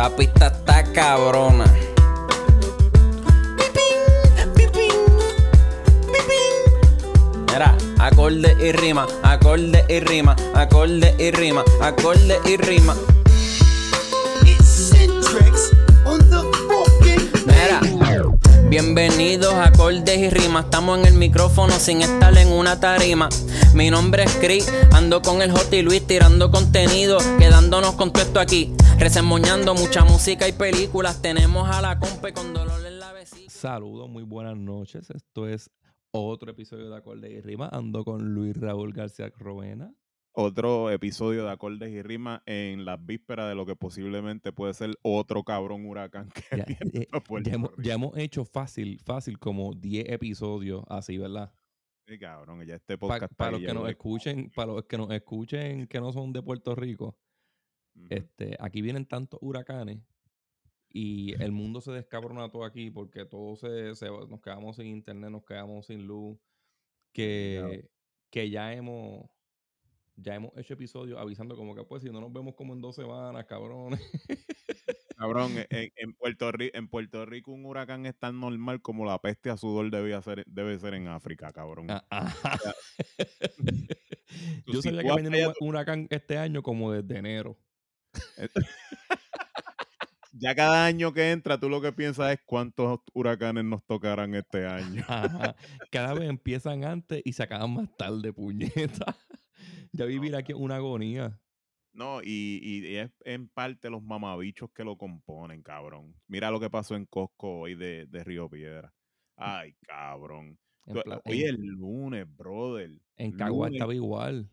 Esta pista está cabrona. Mira, acorde y rima, acorde y rima, acorde y rima, acorde y rima. Bienvenidos a acordes y rimas. Estamos en el micrófono sin estar en una tarima. Mi nombre es Chris, ando con el J Luis tirando contenido, quedándonos con todo esto aquí. Resemoñando mucha música y películas. Tenemos a la compa con dolor en la vecina. Saludos, muy buenas noches. Esto es otro episodio de Acordes y Rimas. Ando con Luis Raúl García Rovena. Otro episodio de acordes y rimas en las vísperas de lo que posiblemente puede ser otro cabrón huracán que Ya, viene eh, ya hemos, Rico. ya hemos hecho fácil, fácil como 10 episodios así, ¿verdad? Sí, cabrón, ya este Pa- podcast para los que ya nos escuchen, para los que nos escuchen que no son de Puerto Rico, Este, aquí vienen tantos huracanes y el mundo se descabrona todo aquí porque todo se, se nos quedamos sin internet, nos quedamos sin luz, que, que ya hemos ya hemos hecho episodios avisando como que pues si no nos vemos como en dos semanas, cabrones. Cabrón, e, en, en Puerto Rico, en Puerto Rico un huracán es tan normal como la peste a sudor debía ser, debe ser en África, cabrón. Ah, tú Yo sabía que venía un huracán este año como desde enero. Ya cada año que entra, tú lo que piensas es cuántos huracanes nos tocarán este año. Ajá. Cada vez empiezan antes y se acaban más tarde, puñeta. Ya vivir aquí es una agonía. No, y, y es en parte los mamabichos que lo componen, cabrón. Mira lo que pasó en Costco hoy de, de Río Piedra. Ay, cabrón. Hoy es lunes, brother. en Cagua lunes. estaba igual.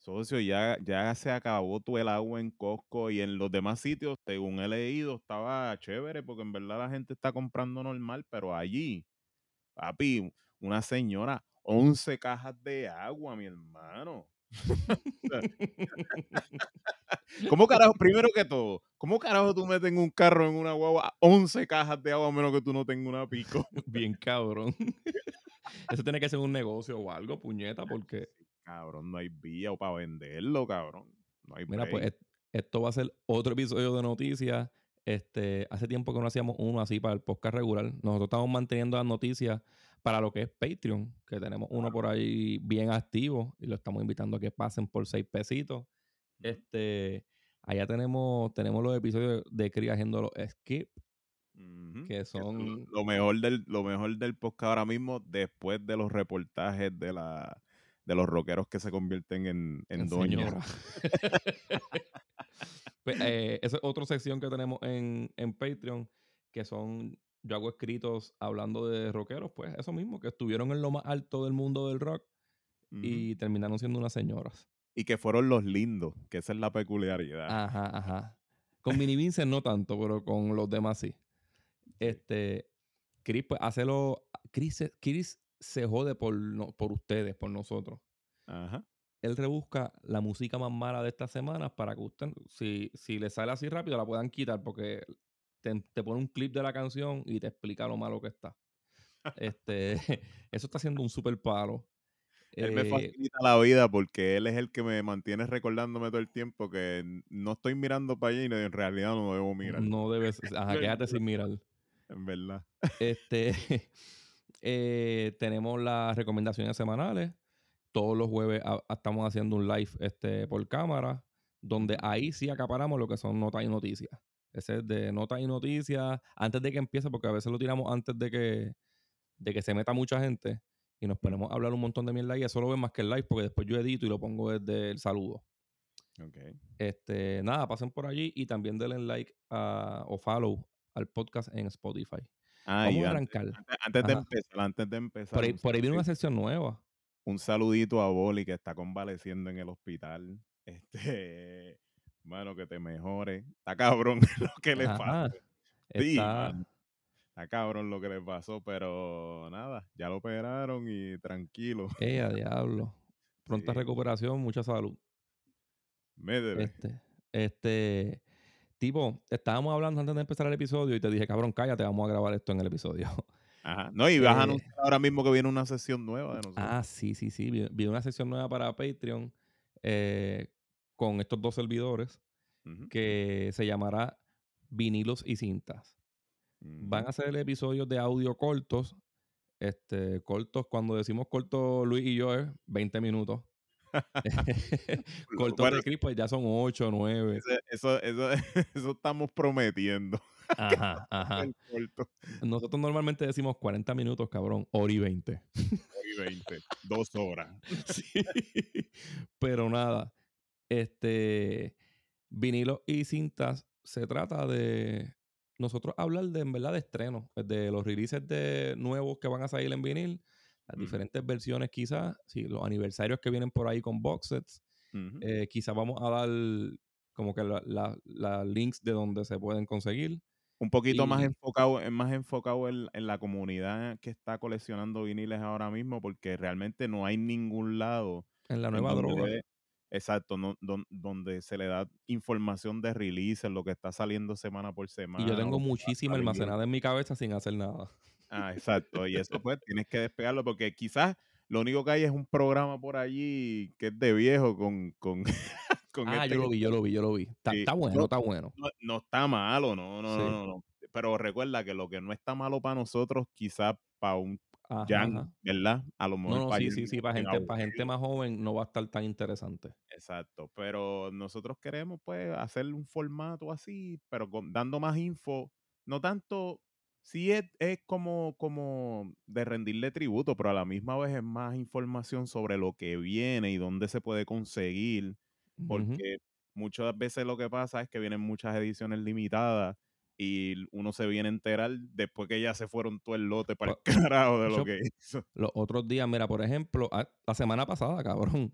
Socio, ya, ya se acabó todo el agua en Costco y en los demás sitios, según he leído, estaba chévere porque en verdad la gente está comprando normal, pero allí, papi, una señora, 11 cajas de agua, mi hermano. ¿Cómo carajo, primero que todo, cómo carajo tú metes en un carro en una guagua 11 cajas de agua a menos que tú no tengas una pico? Bien cabrón. Eso tiene que ser un negocio o algo, puñeta, porque Cabrón, no hay vía o para venderlo, cabrón. No hay Mira, pues break. est- esto va a ser otro episodio de noticias. Este, hace tiempo que no hacíamos uno así para el podcast regular. Nosotros estamos manteniendo las noticias para lo que es Patreon, que tenemos uno por ahí bien activo y lo estamos invitando a que pasen por seis pesitos. Este, allá tenemos, tenemos los episodios de Cris haciendo los skip, que son lo mejor del lo mejor del podcast ahora mismo después de los reportajes de la de los rockeros que se convierten en, en, señora. Pues, eh, esa es otra sección que tenemos en, en Patreon, que son, yo hago escritos hablando de rockeros, pues eso mismo, que estuvieron en lo más alto del mundo del rock y terminaron siendo unas señoras. Y que fueron los lindos, que esa es la peculiaridad. Ajá, ajá. Con Mini Vincent no tanto, pero con los demás sí. Este, Chris, pues, hacelo. Chris, Chris se jode por, no- por ustedes, por nosotros. Ajá. él rebusca la música más mala de estas semanas para que usted, si, si le sale así rápido, la puedan quitar porque te, te pone un clip de la canción y te explica lo malo que está. Este, eso está haciendo un super palo. Él me Eh, facilita la vida porque él es el que me mantiene recordándome todo el tiempo que no estoy mirando para allá y en realidad no debo mirar. no debes, ajá, quédate sin mirar. En verdad. Este, eh, tenemos las recomendaciones semanales. Todos los jueves a- a- estamos haciendo un live este, por cámara, donde ahí sí acaparamos lo que son notas y noticias. Ese es de notas y noticias antes de que empiece, porque a veces lo tiramos antes de que, de que se meta mucha gente y nos ponemos a hablar un montón de mierda y eso lo ven más que el live, porque después yo edito y lo pongo desde el saludo. Ok. Este, nada, pasen por allí y también denle like a- o follow al podcast en Spotify. Ah, y Vamos a arrancar. antes- antes de empezar, antes de empezar, Por ahí, por ahí viene una sección nueva. un saludito a Boli que está convaleciendo en el hospital. Este, mano, que te mejore. Está cabrón lo que le pasó. Sí, Está, cabrón lo que le pasó, pero nada, ya lo operaron y tranquilo. eh, a diablo. Pronta Sí. recuperación, mucha salud. Métele. Este, este, tipo, estábamos hablando antes de empezar el episodio y te dije, cabrón, cállate, vamos a grabar esto en el episodio. Ajá. No, y vas a eh, anunciar ahora mismo que viene una sesión nueva de nosotros. Ah, sí, sí, sí. Vi, vi una sección nueva para Patreon eh, con estos dos servidores que se llamará vinilos y cintas. Van a ser episodios de audio cortos. Este, cortos, cuando decimos cortos Luis y yo es 20 minutos. cortos Bueno, de Chris, pues ya son 8, 9. ese- eso, eso, eso estamos prometiendo. Ajá, ajá. Nosotros normalmente decimos 40 minutos, cabrón, hora y 20. Hoy 20, dos horas. Sí. Pero nada, este vinilo y cintas se trata de nosotros hablar de en verdad de estrenos, de los releases de nuevos que van a salir en vinil, las Ujú. diferentes versiones quizás, sí, los aniversarios que vienen por ahí con box sets, eh, quizás vamos a dar como que la, la- la links de donde se pueden conseguir. Un poquito más enfocado, es más enfocado en, en la comunidad que está coleccionando viniles ahora mismo, porque realmente no hay ningún lado En la nueva droga. exacto, no- don- donde se le da información de releases, lo que está saliendo semana por semana. Y yo tengo muchísima almacenada en mi cabeza sin hacer nada. Ah, exacto. Y eso pues tienes que despegarlo porque quizás lo único que hay es un programa por allí que es de viejo con, con, con Ah, este yo que lo vi, yo lo vi, yo lo vi. Está, Sí, está bueno, no- está bueno. no, no está malo, no, no, Sí. no, no, no. Pero recuerda que lo que no está malo para nosotros, quizás para un Ajá, Jan, ajá. ¿verdad? A lo mejor No, no, para sí, para gente, para gente más joven no va a estar tan interesante. Exacto, pero nosotros queremos pues hacer un formato así, pero con- dando más info, no tanto, sí es, es como, como de rendirle tributo, pero a la misma vez es más información sobre lo que viene y dónde se puede conseguir, porque muchas veces lo que pasa es que vienen muchas ediciones limitadas y uno se viene a enterar después que ya se fueron todo el lote para el carajo de lo yo- que hizo. Los otros días, mira, por ejemplo, a- la semana pasada, cabrón,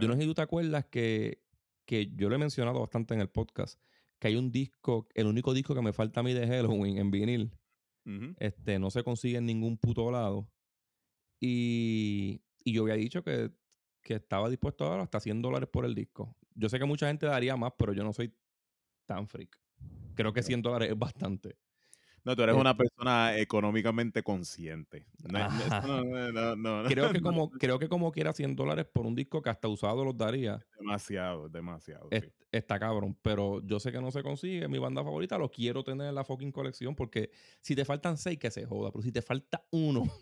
yo no sé si tú te acuerdas que, que yo lo he mencionado bastante en el podcast, que hay un disco, el único disco que me falta a mí de Halloween en vinil, Este, no se consigue en ningún puto lado. Y, y yo había dicho que, que estaba dispuesto a dar hasta 100 dólares por el disco. Yo sé que mucha gente daría más, pero yo no soy tan freak. Creo que Ok. 100 dólares es bastante. No, tú eres Eh, una persona económicamente consciente. No, no, no, no, no, no, Creo que como, creo que como quiera 100 dólares por un disco que hasta usado los daría. demasiado, demasiado. es- sí. está cabrón. Pero yo sé que no se consigue. Mi banda favorita lo quiero tener en la fucking colección. Porque si te faltan seis, que se joda. Pero si te falta uno.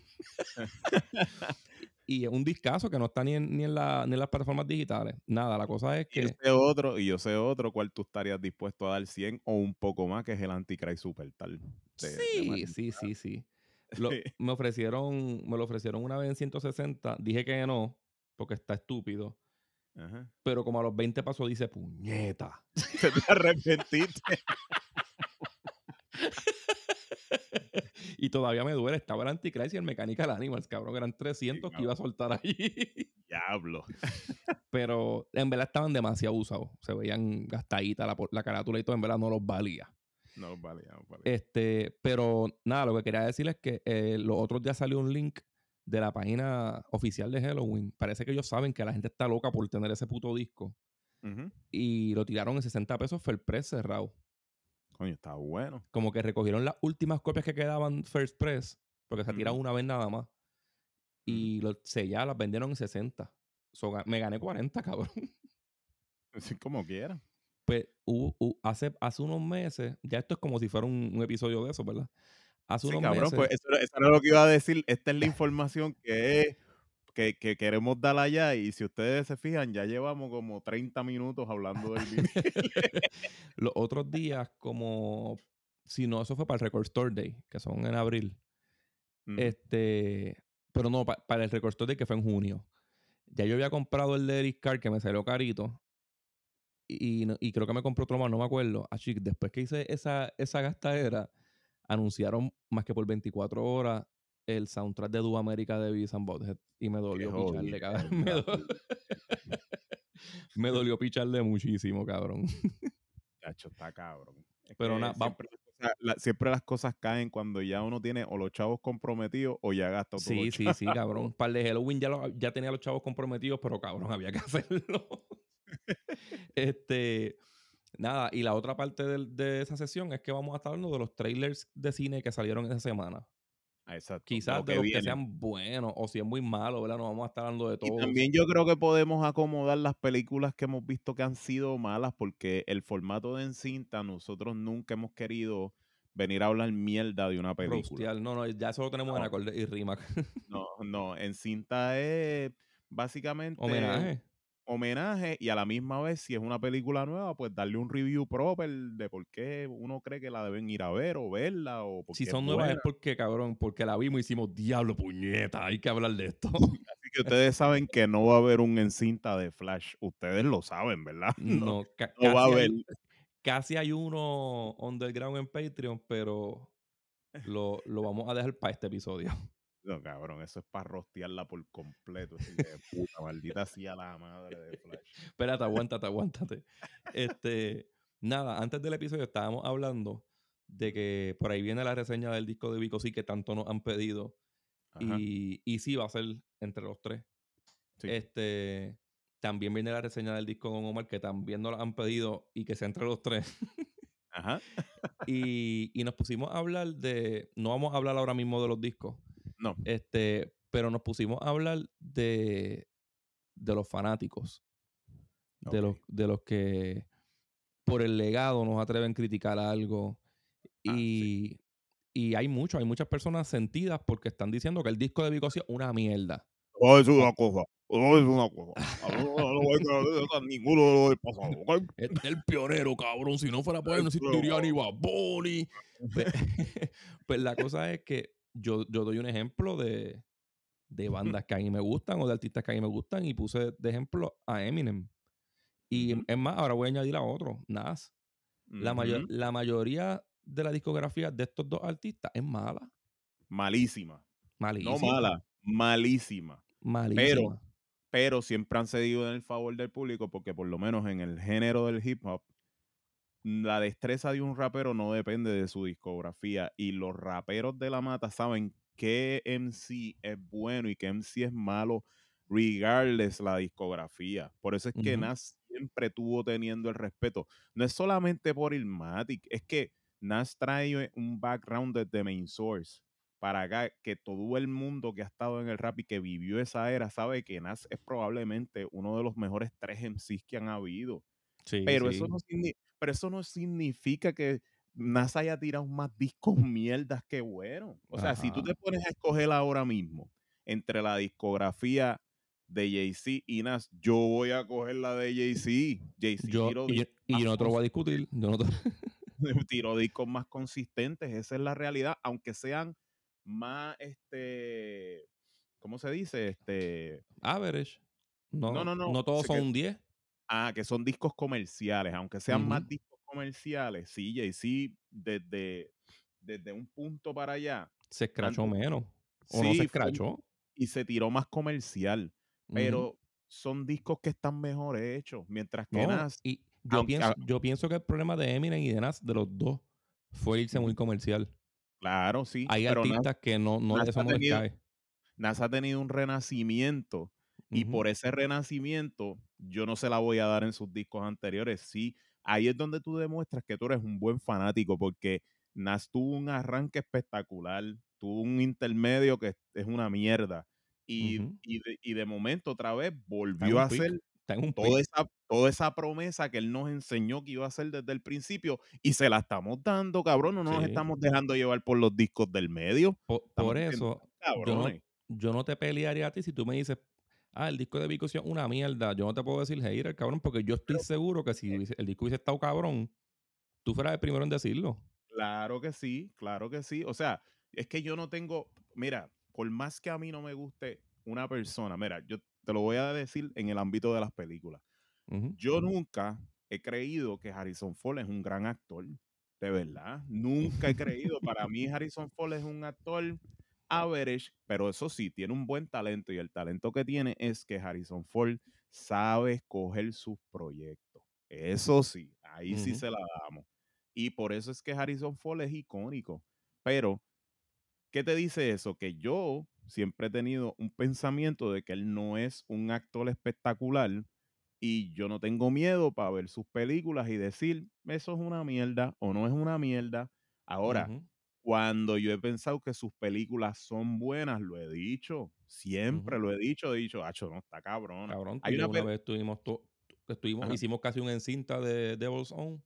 y es un discazo que no está ni en, ni en, la, ni en las plataformas digitales. Nada, la cosa es Y yo que. sé otro, y yo sé otro cual tú estarías dispuesto a dar 100 o un poco más, que es el Antichrist Supertal. de- de Sí, sí, sí, sí. Lo- me ofrecieron, me lo ofrecieron una vez en 160. Dije que no, porque está estúpido. Ajá. Pero como a los 20 pasos dice, puñeta. Te arrepentiste. Y todavía me duele. Estaba el Antichrist y el Mechanical Animals, cabrón. Eran 300 que iba a soltar ahí. Diablo. Pero en verdad estaban demasiado usados. Se veían gastaditas la, la carátula y todo. En verdad no los valía. No, vale, no, vale. Este, pero nada, lo que quería decirles es que eh, los otros días salió un link de la página oficial de Halloween. Parece que ellos saben que la gente está loca por tener ese puto disco. Y lo tiraron en 60 pesos Fair Press cerrado. Coño, está bueno. Como que recogieron las últimas copias que quedaban First Press, porque se tiran Ujú. una vez nada más. Y lo, selladas las vendieron en 60. So, ga- me gané 40, cabrón. Así como quiera. Pues hubo- hu- hace, hace unos meses, ya esto es como si fuera un, un episodio de eso, ¿verdad? Hace Sí, unos cabrón, meses. pues eso, eso era lo que iba a decir. Esta es la información que es que, que queremos dar allá y si ustedes se fijan, ya llevamos como 30 minutos hablando del vinil. Los otros días, como. Si no, eso fue para el Record Store Day, que son en abril. Este. Pero no, pa- para el Record Store Day, que fue en junio. Ya yo había comprado el de Eric Carr, que me salió carito. Y, y creo que me compró otro más, no me acuerdo. Así que después que hice esa, esa gastadera, anunciaron más que por 24 horas el soundtrack de Dua América de Beavis and Butthead. Y me dolió picharle, cabrón. Me, jodienda, do- me dolió picharle muchísimo, cabrón. Chacho, está cabrón. Es Pero que na- va- siempre, las cosas, la- siempre las cosas caen cuando ya uno tiene o los chavos comprometidos o ya gasta todos Sí, sí, sí, cabrón. Para el de Halloween ya, lo- ya tenía a los chavos comprometidos, pero cabrón, había que hacerlo. este, nada, y la otra parte de, esa sesión es que vamos a estar hablando de los trailers de cine que salieron esa semana. Exacto. Quizás lo de que los que sean buenos o si es muy malo, ¿verdad? No vamos a estar hablando de Y todos. también yo creo que podemos acomodar las películas que hemos visto que han sido malas porque el formato de encinta nosotros nunca hemos querido venir a hablar mierda de una película. No, no, ya eso lo tenemos en No. acorde y rima. No, no, encinta es básicamente Homenaje. Homenaje y a la misma vez si es una película nueva pues darle un review proper de por qué uno cree que la deben ir a ver o verla o Si son nuevas es porque, cabrón, porque la vimos y hicimos diablo, puñeta. Hay que hablar de esto. Así que ustedes saben que no va a haber un encinta de Flash. Ustedes lo saben, ¿verdad? No, No, va a haber. hay, casi hay uno underground en Patreon, pero lo, lo vamos a dejar para este episodio. No, cabrón, eso es para rostearla por completo. hijo de puta, maldita sea la madre de Flash. Espérate, aguántate, aguántate. Este, nada, antes del episodio estábamos hablando de que por ahí viene la reseña del disco de Vico sí que tanto nos han pedido. Y, y sí, va a ser entre los tres. sí. Este, también viene la reseña del disco con Omar, que también nos la han pedido y que sea entre los tres. Ajá. y, y nos pusimos a hablar de. No vamos a hablar ahora mismo de los discos. No. Este, pero nos pusimos a hablar de, de los fanáticos. De, los, de los que por el legado nos atreven a criticar algo. Ah, Y, y hay muchos, hay muchas personas sentidas porque están diciendo que el disco de Vico sí es una mierda. Oh, es una cosa. Oh, es una cosa. Ninguno de los del pasado. Este es el pionero, cabrón. Si no fuera por él, no Eso. existiría ni Bad Bunny. Pues, pues la cosa es que yo, yo doy un ejemplo de, de bandas que a mí me gustan o de artistas que a mí me gustan y puse de ejemplo a Eminem. Y es más, ahora voy a añadir a otro, Nas. La, mayo- Ujú. la mayoría de la discografía de estos dos artistas es mala. Malísima. Malísima. No mala, malísima. Malísima. Pero siempre han cedido en el favor del público porque por lo menos en el género del hip hop, la destreza de un rapero no depende de su discografía y los raperos de la mata saben qué MC es bueno y qué MC es malo regardless la discografía. Por eso es que. Nas siempre tuvo teniendo el respeto. No es solamente por Ilmatic, es que Nas trae un background desde Main Source para acá, que todo el mundo que ha estado en el rap y que vivió esa era sabe que Nas es probablemente uno de los mejores tres MCs que han habido. Sí, Pero, sí. Eso, no, pero eso no significa que Nas haya tirado más discos mierdas que buenos. O sea, si tú te pones a escoger ahora mismo entre la discografía de Jay-Z y Nas, yo voy a coger la de Jay-Z. Yo, tiró y, discos y yo no te lo voy a discutir. Yo no te- tiró discos más consistentes, esa es la realidad, aunque sean más, este, ¿cómo se dice? Este, Average. No, No, no, no, No todos son que- un 10. Ah, que son discos comerciales, aunque sean más discos comerciales, sí, Jay-Z desde, desde un punto para allá, Se escrachó Antes- menos. O no se sí, escrachó. y se tiró más comercial, pero son discos que están mejor hechos, mientras que No, Nas, y yo aunque- pienso, yo pienso que el problema de Eminem y de Nas, de los dos, fue irse muy comercial. claro, sí, Hay pero Nas, artistas que no, no les. Nas ha tenido un renacimiento Y por ese renacimiento, yo no se la voy a dar en sus discos anteriores. Sí, ahí es donde tú demuestras que tú eres un buen fanático, porque Nas tuvo un arranque espectacular, tuvo un intermedio que es una mierda. Y, y, de, y de momento otra vez volvió a hacer toda esa, toda esa promesa que él nos enseñó que iba a hacer desde el principio y se la estamos dando, cabrón. No nos Sí. estamos dejando llevar por los discos del medio. Por, por eso, yo no, yo no te pelearía a ti si tú me dices, ah, el disco de Vico es una mierda. Yo no te puedo decir hater, cabrón, porque yo estoy seguro que si hubiese- el disco hubiese estado cabrón, tú fueras el primero en decirlo. Claro que sí, claro que sí. O sea, es que yo no tengo, mira, por más que a mí no me guste una persona, mira, yo te lo voy a decir en el ámbito de las películas. Yo nunca he creído que Harrison Ford es un gran actor, de verdad. Nunca he creído. Para mí Harrison Ford es un actor average, pero eso sí, tiene un buen talento y el talento que tiene es que Harrison Ford sabe escoger sus proyectos. Eso sí, ahí sí se la damos. Y por eso es que Harrison Ford es icónico. Pero, ¿qué te dice eso? Que yo siempre he tenido un pensamiento de que él no es un actor espectacular y yo no tengo miedo para ver sus películas y decir, eso es una mierda o no es una mierda. Ahora. Cuando yo he pensado que sus películas son buenas, lo he dicho. Siempre lo he dicho. He dicho, acho, no, está. Cabrón, tú Hay una vez estuvimos, to- estuvimos Ajá. hicimos casi un encinta de Devil's Own.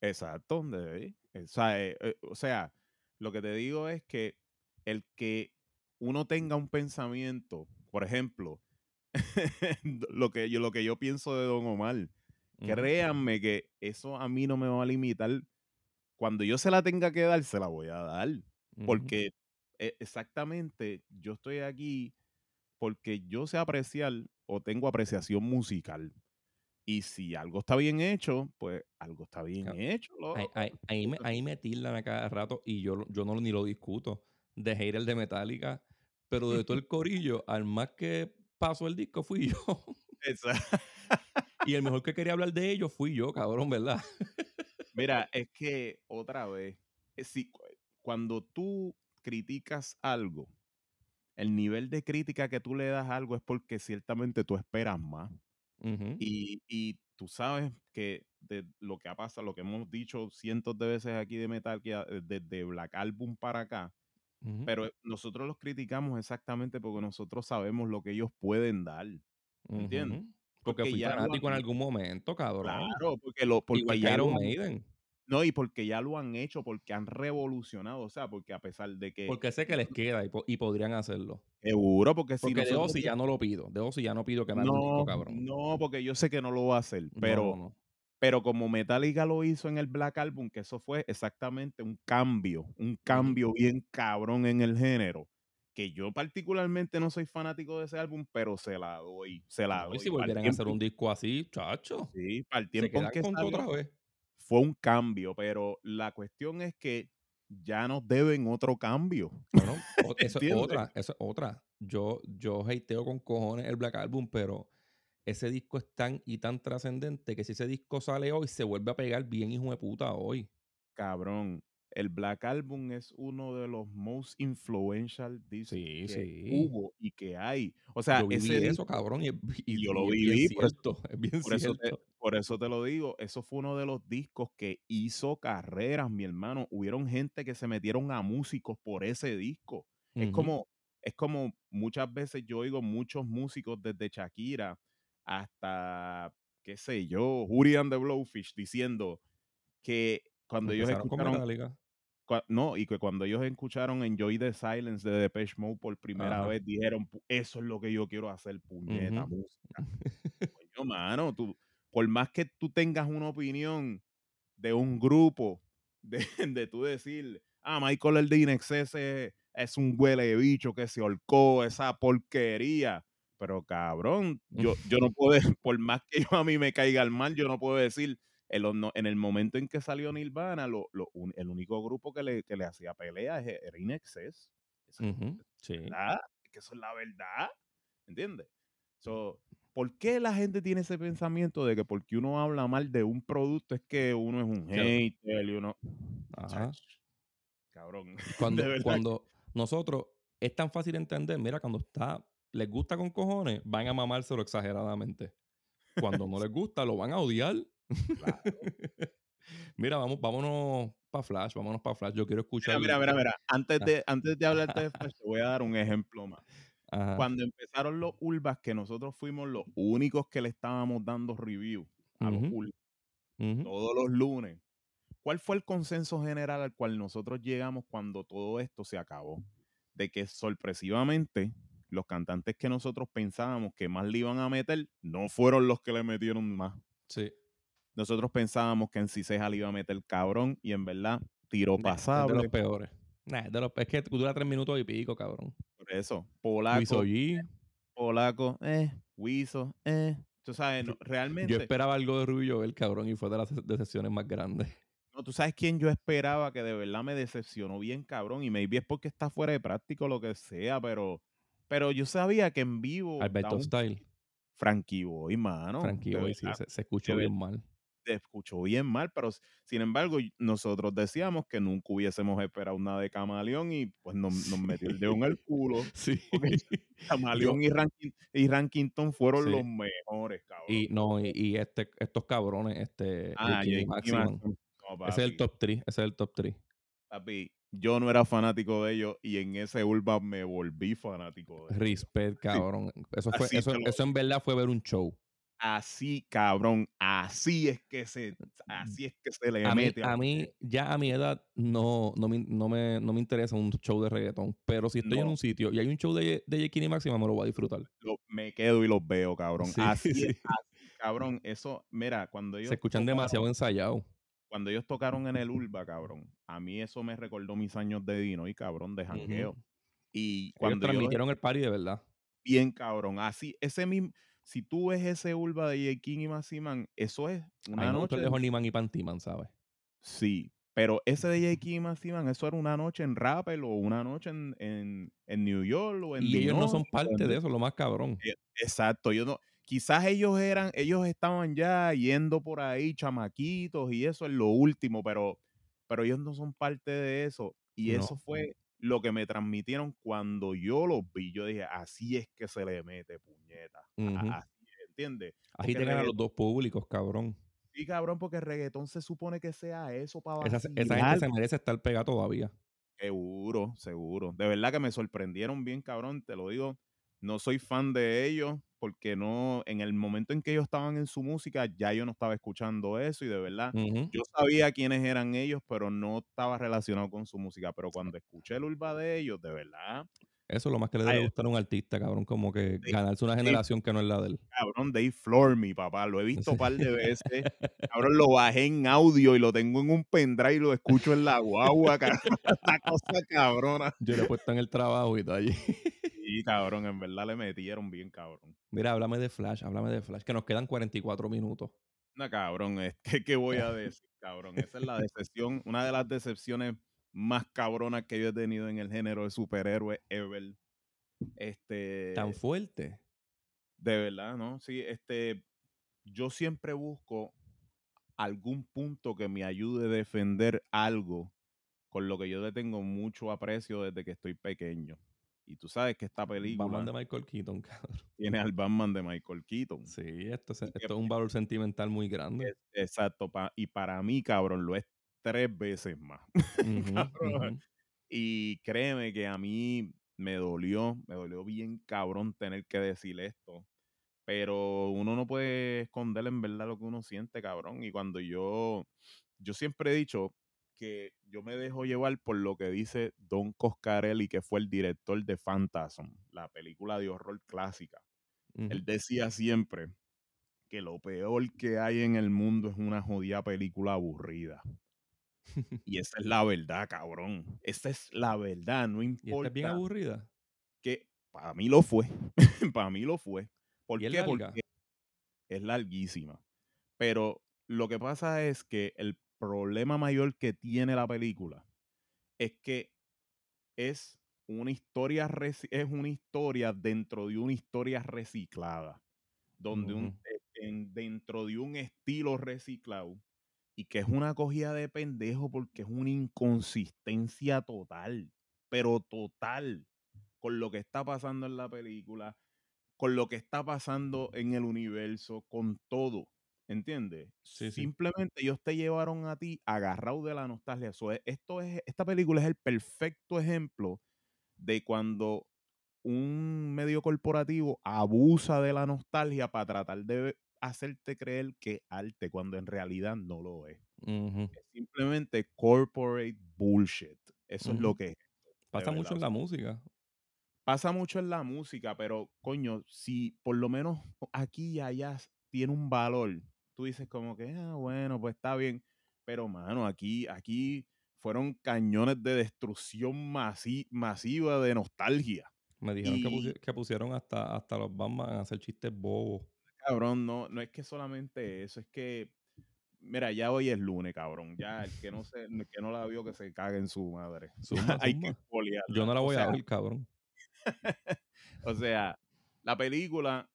Exacto, de ahí. O sea, eh, eh, o sea, lo que te digo es que el que uno tenga un pensamiento, por ejemplo, lo que yo, lo que yo pienso de Don Omar, créanme que eso a mí no me va a limitar. Cuando yo se la tenga que dar, se la voy a dar. Ujú. Porque eh, exactamente yo estoy aquí porque yo sé apreciar o tengo apreciación musical. Y si algo está bien hecho, pues algo está bien Claro. hecho. Ahí, ahí- ahí me, ahí me tildan a cada rato y yo, yo no, ni lo discuto de hater de Metallica, pero de todo el corillo, al más que pasó el disco fui yo. esa- y el mejor que quería hablar de ellos fui yo, cabrón, ¿verdad? Mira, es que otra vez, eh, si, cu- cuando tú criticas algo, el nivel de crítica que tú le das a algo es porque ciertamente tú esperas más. Y, y tú sabes que de lo que ha pasado, lo que hemos dicho cientos de veces aquí de Metal, que desde Black Album para acá, pero nosotros los criticamos exactamente porque nosotros sabemos lo que ellos pueden dar. ¿Me entiendes? Porque Porque fui fanático en algún momento, cabrón. Claro, porque, lo, porque Igual ya Iron Maiden. No, y porque ya lo han hecho, porque han revolucionado, o sea, porque a pesar de que... Porque sé que les queda y, po- y podrían hacerlo. Seguro, porque si Porque de. Ozzy ya no lo pido. De Ozzy ya no pido que me haga un disco, No, cabrón. no, porque yo sé que no lo va a hacer, No, pero... no, no. Pero como Metallica lo hizo en el Black Album, que eso fue exactamente un cambio, un cambio bien cabrón en el género, que yo particularmente no soy fanático de ese álbum, pero se la doy, se la doy. y si volvieran a hacer un disco así, chacho, sí, para el se tiempo en que salió, otra vez. fue un cambio, pero la cuestión es que ya nos deben otro cambio. Bueno, eso es otra, eso es otra. Yo, yo hateo con cojones el Black Album, pero ese disco es tan y tan trascendente que si ese disco sale hoy, se vuelve a pegar bien hijo de puta hoy. Cabrón, el Black Album es uno de los most influential discs Sí, que sí. hubo y que hay. O sea, yo viví ese eso, cabrón, y, yo lo y es bien viví, por eso- cierto, es bien Por eso, te, cierto. por eso te lo digo, eso fue uno de los discos que hizo carreras, mi hermano. Hubieron gente que se metieron a músicos por ese disco. Es como, es como muchas veces yo oigo muchos músicos desde Shakira hasta, qué sé yo, Uri and the Blowfish diciendo que cuando ellos escucharon, no, y que cuando ellos escucharon Enjoy the Silence de Depeche Mode por primera Ajá. vez, dijeron, "Pu- eso es lo que yo quiero hacer, puñeta, música. Coño, mano, tú, por más que tú tengas una opinión de un grupo, de, de tú decir, ah, Michael el de Inexcess es, es un huele de bicho que se holcó esa porquería. Pero cabrón, yo, yo no puedo, por más que yo a mí me caiga el mal, yo no puedo decir, en, los en el momento en que salió Nirvana, lo, lo un- el único grupo que le, que le hacía pelea era Inexcess. Eso es Ujú, Sí. que eso es la verdad, ¿entiendes? So, ¿Por qué la gente tiene ese pensamiento de que porque uno habla mal de un producto es que uno es un hater y uno... Ajá. Cabrón. Cuando, cuando nosotros es tan fácil entender, mira, cuando está, les gusta con cojones, van a mamárselo exageradamente. Cuando no les gusta, lo van a odiar. Claro. mira, vamos, vámonos para Flash, vámonos para Flash. Yo quiero escuchar. Mira, mira, mira, mira. Antes Ah. de, antes de hablarte de Flash, te voy a dar un ejemplo más. Ajá. Cuando empezaron los Urbas, que nosotros fuimos los únicos que le estábamos dando review a los. Urbas Ujú. todos los lunes. ¿Cuál fue el consenso general al cual nosotros llegamos cuando todo esto se acabó? De que sorpresivamente los cantantes que nosotros pensábamos que más le iban a meter no fueron los que le metieron más. Sí. Nosotros pensábamos que en Ciseja le iba a meter cabrón y en verdad tiró Nah, es de pasable. los peores. Nah, es, de los, es que dura tres minutos y pico, cabrón. Por eso, Wiso polaco, G, polaco, eh, Wiso, eh. Tú sabes, no, realmente, Yo esperaba algo de Rubio Joel, cabrón, y fue de las decepciones más grandes. no, tú sabes quién yo esperaba que de verdad me decepcionó bien cabrón y maybe es porque está fuera de práctica o lo que sea, pero, pero yo sabía que en vivo Alberto un Style, Frankie Boy, mano. Frankie Boy, sí, se, se escuchó bien mal. Te escuchó bien mal, pero sin embargo, y- nosotros decíamos que nunca hubiésemos esperado nada de Camaleón y pues nos, nos metió el dedo en el culo. Sí. Camaleón y, Rankin, y Rankington fueron Sí. los mejores, cabrón. Y no, y, y este, estos cabrones, este, ah, Maximum. Maximum. No, Ese es el top 3, ese es el top 3. Papi, yo no era fanático de ellos y en ese Urban me volví fanático de ellos. Respect, cabrón. Eso, fue, eso, eso en verdad fue ver un show. Así, cabrón, así es que se, así es que se le A mí, mete a mí, ya a mi edad, no, no, me, no, me, no me interesa un show de reggaetón. Pero si estoy en un sitio y hay un show de, de J. y Máxima, me lo voy a disfrutar. lo- me quedo y los veo, cabrón. Sí, así, es, sí. así, cabrón. Eso, mira, cuando ellos Se escuchan tocaron- demasiado ensayados. cuando ellos tocaron en el Urba, cabrón, a mí eso me recordó mis años de Dino y cabrón de jangueo. Y Ellos cuando yo, transmitieron el party de verdad. bien cabrón, así, ese mismo, si tú ves ese Urba de J. King y Massiman, eso es una gustó noche. de Honeyman y Pantyman, ¿sabes? Sí, pero ese de J. King y Massiman, eso era una noche en Rappel o una noche en, en, en New York o en Y ellos no son parte en- de eso, lo más cabrón. Eh, Exacto, yo no, quizás ellos eran, ellos estaban ya yendo por ahí, chamaquitos, y eso es lo último, pero, pero ellos no son parte de eso. Y No. eso fue lo que me transmitieron cuando yo los vi. Yo dije, así es que se le mete puñeta. a-. Así es, ¿entiendes? Te ganan regga- los dos públicos, cabrón. Sí, cabrón, porque el reggaetón se supone que sea eso para Esa, esa gente se merece estar pegada todavía. Seguro, seguro. De verdad que me sorprendieron bien, cabrón, te lo digo. No soy fan de ellos porque no, en el momento en que ellos estaban en su música, ya yo no estaba escuchando eso y de verdad, yo sabía quiénes eran ellos, pero no estaba relacionado con su música. Pero cuando escuché el urba de ellos, de verdad, Eso es lo más que le debe gustar a un artista, cabrón. Como que ganarse una generación que no es la de él. cabrón, they floor me, papá. Lo he visto Sí. un par de veces. Cabrón, lo bajé en audio y lo tengo en un pendrive y lo escucho en la guagua, cabrón. Esta cosa cabrona. Yo le he puesto en el trabajo y todo allí. Sí, cabrón, en verdad le metieron bien, cabrón. Mira, háblame de Flash, háblame de Flash, que nos quedan 44 minutos. No, cabrón, es que, ¿qué voy a decir, cabrón? Esa es la decepción, una de las decepciones más cabronas que yo he tenido en el género de superhéroe ever. Este, Tan fuerte. de verdad, ¿no? Sí, este, yo siempre busco algún punto que me ayude a defender algo con lo que yo le tengo mucho aprecio desde que estoy pequeño. Y tú sabes que esta película Batman de Michael Keaton, cabrón. tiene al Batman de Michael Keaton. Sí, esto, es- esto es un valor sentimental muy grande. Es- Exacto, pa- y para mí, cabrón, lo es tres veces más. Ujú. Y créeme que a mí me dolió, me dolió bien cabrón tener que decir esto. Pero uno no puede esconder en verdad lo que uno siente, cabrón. Y cuando yo, yo siempre he dicho que yo me dejo llevar por lo que dice Don Coscarelli, que fue el director de Phantasm, la película de horror clásica. Él decía siempre que lo peor que hay en el mundo es una jodida película aburrida. Y esa es la verdad, cabrón. Esa es la verdad, no Y esta importa es bien aburrida. que para mí lo fue. para mí lo fue. ¿Por ¿Y es qué? larga? Porque es larguísima. Pero lo que pasa es que el problema mayor que tiene la película es que es una historia es una historia dentro de una historia reciclada. Donde un, eh, en- dentro de un estilo reciclado y que es una cogida de pendejo porque es una inconsistencia total, pero total, con lo que está pasando en la película, con lo que está pasando en el universo, con todo, ¿entiendes? Sí, sí. Simplemente ellos te llevaron a ti agarrado de la nostalgia. So, e- esto es, esta película es el perfecto ejemplo de cuando un medio corporativo abusa de la nostalgia para tratar de hacerte creer que es arte cuando en realidad no lo es. Es simplemente corporate bullshit. Eso es lo que es. Pasa verdad, mucho en la música. Pasa mucho en la música, pero coño, si por lo menos aquí y allá tiene un valor, tú dices como que, ah, bueno, pues está bien. Pero, mano, aquí, aquí fueron cañones de destrucción masi- masiva de nostalgia. Me dijeron que, pusi- que pusieron hasta, hasta los Batman a hacer chistes bobos. Cabrón, no, no es que solamente eso, es que, mira, ya hoy es lunes, cabrón. Ya el que no se, el que no la vio que se cague en su madre. Zumba, Hay que zumba. expoliarla. Yo no la O voy sea, a ver, cabrón. O sea, la película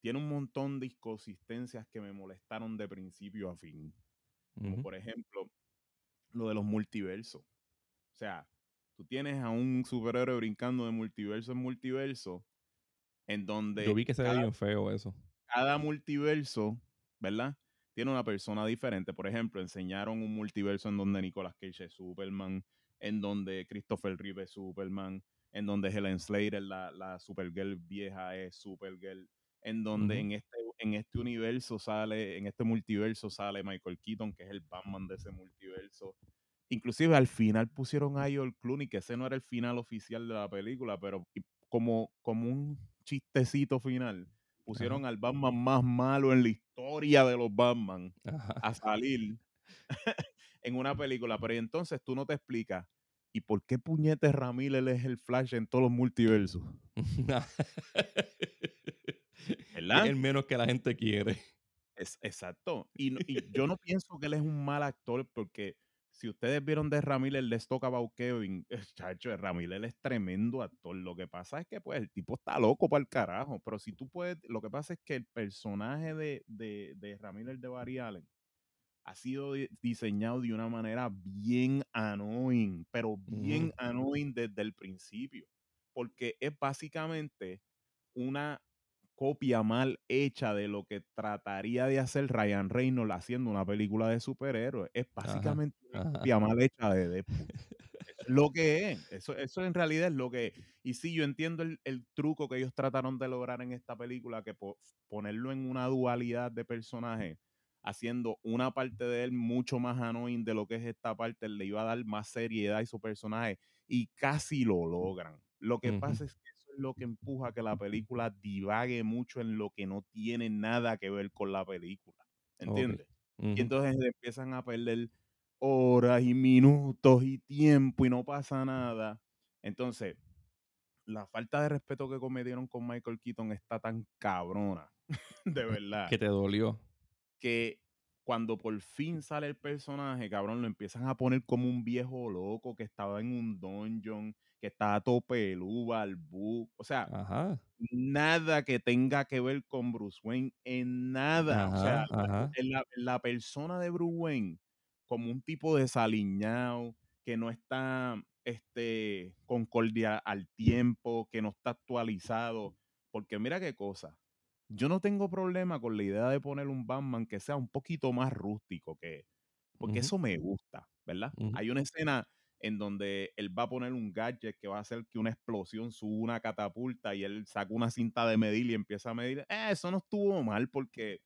tiene un montón de inconsistencias que me molestaron de principio a fin. Como por ejemplo, lo de los multiversos. O sea, tú tienes a un superhéroe brincando de multiverso en multiverso, en donde Yo vi que se ve bien feo eso. cada multiverso, ¿verdad? tiene una persona diferente. Por ejemplo, enseñaron un multiverso en donde Nicolas Cage es Superman, en donde Christopher Reeve es Superman, en donde Helen Slater, la, la Supergirl vieja, es Supergirl, en donde Ujú. en, este, en este universo sale, en este multiverso sale Michael Keaton, que es el Batman de ese multiverso. Inclusive al final pusieron a George Clooney, que ese no era el final oficial de la película, pero como, como un chistecito final, pusieron al Batman más malo en la historia de los Batman Ajá. a salir en una película. Pero entonces tú no te explicas, ¿y por qué puñetes Ramírez es el Flash en todos los multiversos? ¿Verdad? el menos que la gente quiere. Es, exacto. Y, no- y yo no pienso que él es un mal actor porque si ustedes vieron de Ramírez, About Kevin, eh, chacho, Ramírez es tremendo actor. Lo que pasa es que pues el tipo está loco para el carajo. Pero si tú puedes, lo que pasa es que el personaje de, de, de Ramírez de Barry Allen ha sido di- diseñado de una manera bien annoying, pero bien Ujú. annoying desde el principio. Porque es básicamente una copia mal hecha de lo que trataría de hacer Ryan Reynolds haciendo una película de superhéroes. Es básicamente una ajá. copia mal hecha de Deadpool. Lo que es. Eso, eso en realidad es lo que es. Y sí, yo entiendo el, el truco que ellos trataron de lograr en esta película, que po- ponerlo en una dualidad de personaje, haciendo una parte de él mucho más annoying de lo que es esta parte, le iba a dar más seriedad a su personaje y casi lo logran. Lo que pasa es que lo que empuja a que la película divague mucho en lo que no tiene nada que ver con la película. ¿Entiendes? Y entonces empiezan a perder horas y minutos y tiempo y no pasa nada. Entonces, la falta de respeto que cometieron con Michael Keaton está tan cabrona, de verdad, Que te dolió. que cuando por fin sale el personaje, cabrón, lo empiezan a poner como un viejo loco que estaba en un dungeon, que estaba todo pelú, barbú. O sea, Ajá. nada que tenga que ver con Bruce Wayne, en nada. O sea, Ajá. la, la- persona de Bruce Wayne, como un tipo desaliñado, que no está este, concordia al tiempo, que no está actualizado. Porque mira qué cosa. Yo no tengo problema con la idea de poner un Batman que sea un poquito más rústico que. Porque eso me gusta, ¿verdad? Hay una escena en donde él va a poner un gadget que va a hacer que una explosión suba una catapulta y él saca una cinta de medir y empieza a medir. Eh, eso no estuvo mal porque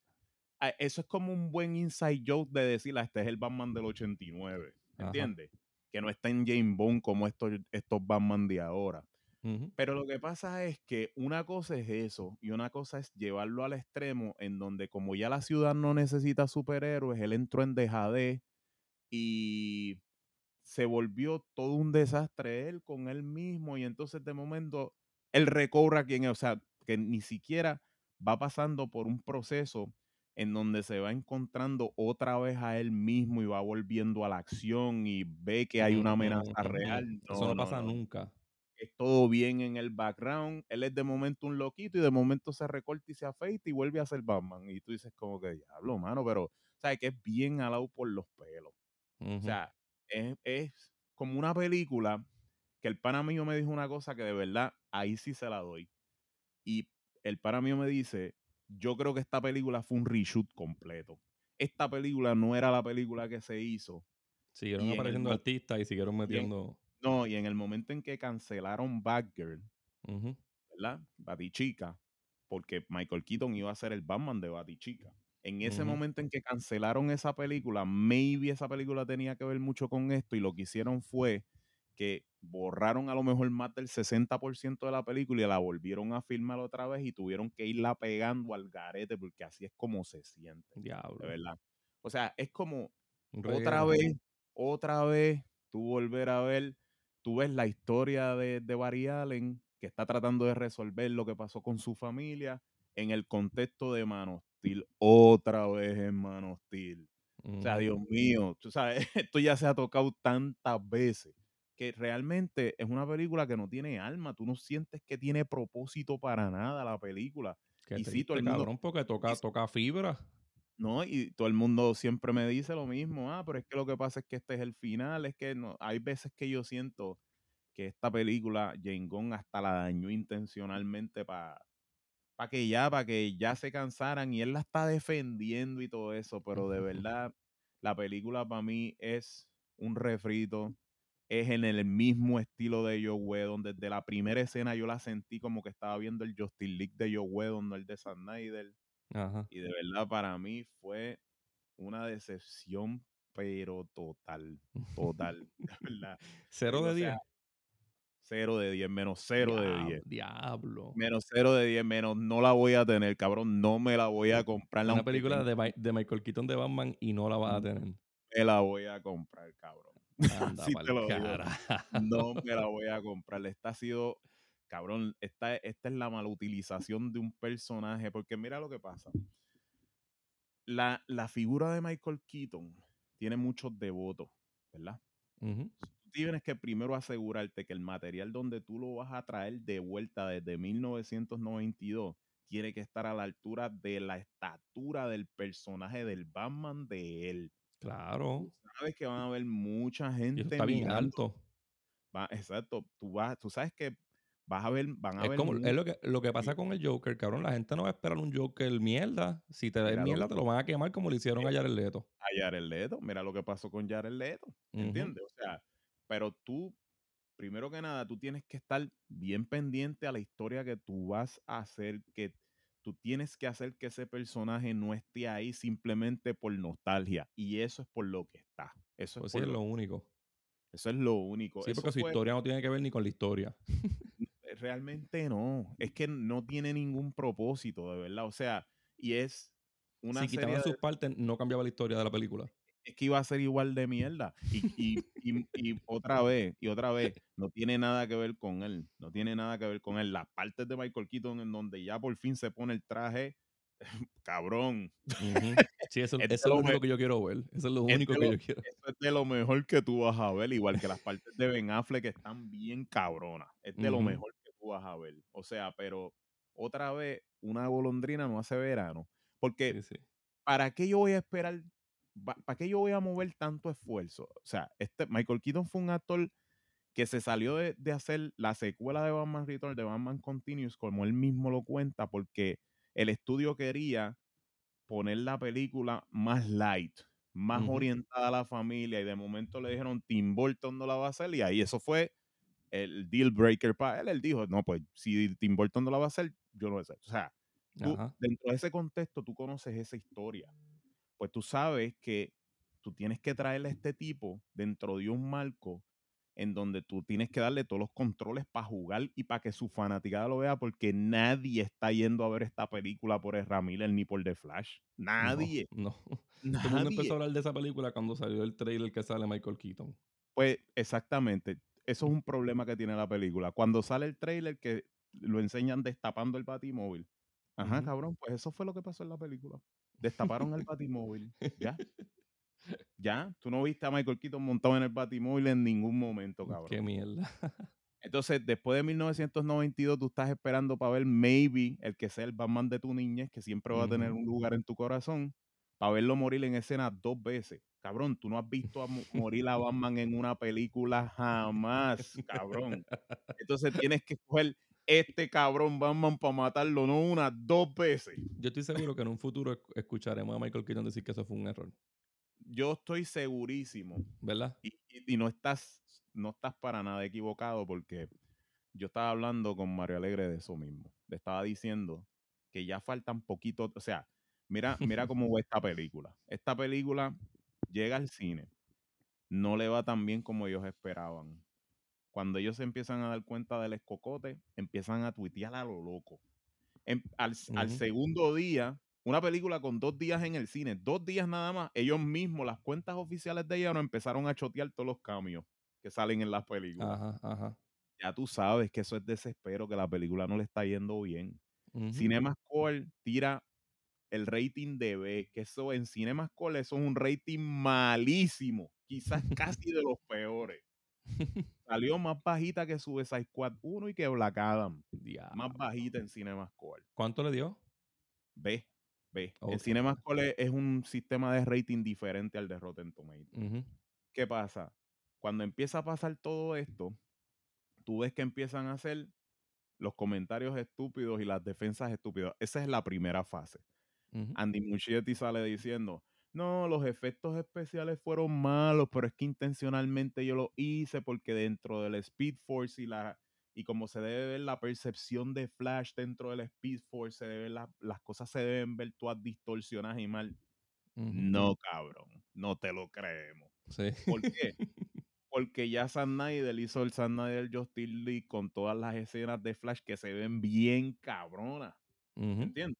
ah, eso es como un buen inside joke de decir, "Ah, este es el Batman del 89, Ajá. ¿entiendes? Que no está en James Bond como estos, estos Batman de ahora. Pero lo que pasa es que una cosa es eso y una cosa es llevarlo al extremo en donde como ya la ciudad no necesita superhéroes, él entró en dejadez y se volvió todo un desastre él con él mismo y entonces de momento él recobra quién es, o sea, que ni siquiera va pasando por un proceso en donde se va encontrando otra vez a él mismo y va volviendo a la acción y ve que hay una amenaza real. Eso No, pasa nunca. es todo bien en el background. Él es de momento un loquito y de momento se recorta y se afeita y vuelve a ser Batman. Y tú dices como que diablo, mano, pero sabes que es bien alado por los pelos. O sea, es, es como una película que el pana mío me dijo una cosa que de verdad ahí sí se la doy. Y el pana mío me dice, yo creo que esta película fue un reshoot completo. Esta película no era la película que se hizo. Siguieron Y en el apareciendo artistas y siguieron metiendo. No, y en el momento en que cancelaron Batgirl. ¿verdad? Batichica, porque Michael Keaton iba a ser el Batman de Batichica. En ese momento en que cancelaron esa película, maybe esa película tenía que ver mucho con esto y lo que hicieron fue que borraron a lo mejor más del 60% de la película y la volvieron a filmar otra vez y tuvieron que irla pegando al garete porque así es como se siente, Diablo. de verdad. O sea, es como otra vez, otra vez, tú volver a ver, tú ves la historia de, de Barry Allen, que está tratando de resolver lo que pasó con su familia en el contexto de Man of Steel, otra vez en Man of Steel. O sea. Dios mío, tú sabes, esto ya se ha tocado tantas veces que realmente es una película que no tiene alma, tú no sientes que tiene propósito para nada la película. Qué y sí, todo triste, el mundo- cabrón, porque toca, y- toca fibra. No, y todo el mundo siempre me dice lo mismo, ah, pero es que lo que pasa es que este es el final, es que no, hay veces que yo siento que esta película Jane Gunn hasta la dañó intencionalmente para para que ya, para que ya se cansaran y él la está defendiendo y todo eso, pero de verdad la película para mí es un refrito, es en el mismo estilo de Joe Whedon, desde la primera escena yo la sentí como que estaba viendo el Justin League de Joe Whedon, no el de Zack Snyder, Ajá. y de verdad para mí fue una decepción, pero total, total, de verdad. Cero O de sea, 10. 0 de 10, menos 0 de Diab- 10. Diablo. Menos 0 de 10, menos no la voy a tener, cabrón. No me la voy a comprar. Una película de, de Michael Keaton de Batman y no la vas a tener. Me la voy a comprar, cabrón. Anda Sí te lo digo. No me la voy a comprar. Esta ha sido, cabrón, esta, esta es la malutilización de un personaje. Porque mira lo que pasa. La, la figura de Michael Keaton tiene muchos devotos, ¿verdad? Tú tienes que primero asegurarte que el material donde tú lo vas a traer de vuelta desde 1992 tiene que estar a la altura de la estatura del personaje del Batman de él. Claro. Tú sabes que van a haber mucha gente eso está bien alto. Va- exacto. Tú, vas, tú sabes que vas a ver, van a Es ver como es lo que, lo que pasa con el Joker, cabrón. La gente no va a esperar un Joker mierda. Si te lo mierda, te lo van a quemar como le hicieron a Jared Leto. a Jared Leto. Mira lo que pasó con Jared Leto. ¿Entiendes? O sea, pero tú, primero que nada, tú tienes que estar bien pendiente a la historia que tú vas a hacer, que tú tienes que hacer que ese personaje no esté ahí simplemente por nostalgia. Y eso es por lo que está. Eso es, Pues sí, por es lo, lo único. eso es lo único. Sí, Eso porque su fue- historia no tiene que ver ni con la historia. Realmente no. Es que no tiene ningún propósito, de verdad. O sea, y es una si quitaban de- sus partes, no cambiaba la historia de la película. es que iba a ser igual de mierda. Y, y, y, y otra vez, y otra vez, no tiene nada que ver con él. No tiene nada que ver con él. Las partes de Michael Keaton en donde ya por fin se pone el traje, cabrón. Sí, eso, Es de eso es lo único que yo quiero ver. Eso es lo único que lo- yo quiero. Eso es de lo mejor que tú vas a ver, igual que las partes de Ben Affleck que están bien cabronas. Es de lo mejor que tú vas a ver. O sea, pero otra vez, una golondrina no hace verano. Porque Sí, sí. ¿para qué yo voy a esperar? ¿Para qué yo voy a mover tanto esfuerzo? O sea, este Michael Keaton fue un actor que se salió de, de hacer la secuela de Batman Returns, de Batman Continuous, como él mismo lo cuenta, porque el estudio quería poner la película más light, más Ujú. orientada a la familia, y de momento le dijeron Tim Burton no la va a hacer, y ahí eso fue el deal breaker para él. Él dijo, no, pues si Tim Burton no la va a hacer, yo no voy a hacer. O sea, tú, dentro de ese contexto, tú conoces esa historia. Pues tú sabes que tú tienes que traerle a este tipo dentro de un marco en donde tú tienes que darle todos los controles para jugar y para que su fanaticada lo vea, porque nadie está yendo a ver esta película por el Miller ni por The Flash. Nadie. No. no. Todo el mundo Nadie. empezó a hablar de esa película cuando salió el trailer que sale Michael Keaton. Pues exactamente. Eso es un problema que tiene la película. Cuando sale el trailer que lo enseñan destapando el batimóvil. Ajá, cabrón, pues eso fue lo que pasó en la película. Destaparon el batimóvil. Ya. Ya. Tú no viste a Michael Keaton montado en el batimóvil en ningún momento, cabrón. Qué mierda. Entonces, después de 1992, tú estás esperando para ver maybe el que sea el Batman de tu niñez, que siempre va a tener un lugar en tu corazón, para verlo morir en escena dos veces. Cabrón, tú no has visto a mo- morir a Batman en una película jamás, cabrón. Entonces tienes que coger este cabrón Batman para matarlo, no una, dos veces. Yo estoy seguro que en un futuro esc- escucharemos a Michael Keaton decir que eso fue un error. Yo estoy segurísimo ¿Verdad? y, y- y no estás no estás para nada equivocado porque yo estaba hablando con Mario Alegre de eso mismo. Le estaba diciendo que ya faltan poquitos, o sea, mira, mira cómo va esta película. Esta película llega al cine, no le va tan bien como ellos esperaban. Cuando ellos se empiezan a dar cuenta del escocote, empiezan a tuitear a lo loco. Em- al, segundo día, una película con dos días en el cine, dos días nada más, ellos mismos, las cuentas oficiales de ellos, no empezaron a chotear todos los cambios que salen en las películas. Ajá, ajá. Ya tú sabes que eso es desespero, que la película no le está yendo bien. CinemaScore tira el rating de B, que eso en CinemaScore eso es un rating malísimo, quizás casi de los peores. Salió más bajita que Suicide Squad 1 y que Black Adam. Más bajita en CinemaScore. ¿Cuánto le dio? B, B. Ok. El CinemaScore es- un sistema de rating diferente al de Rotten Tomatoes. Ujú. ¿Qué pasa? Cuando empieza a pasar todo esto, tú ves que empiezan a hacer los comentarios estúpidos y las defensas estúpidas. Esa es la primera fase. Andy Muschietti sale diciendo, no, los efectos especiales fueron malos, pero es que intencionalmente yo lo hice porque dentro del Speed Force y la y como se debe ver la percepción de Flash dentro del Speed Force, se debe la- las cosas se deben ver todas distorsionadas y mal. No, cabrón, no te lo creemos. Sí. ¿Por qué? Porque ya Zack Snyder hizo el Zack Snyder Justice League con todas las escenas de Flash que se ven bien cabronas. Ujú. ¿Entiendes?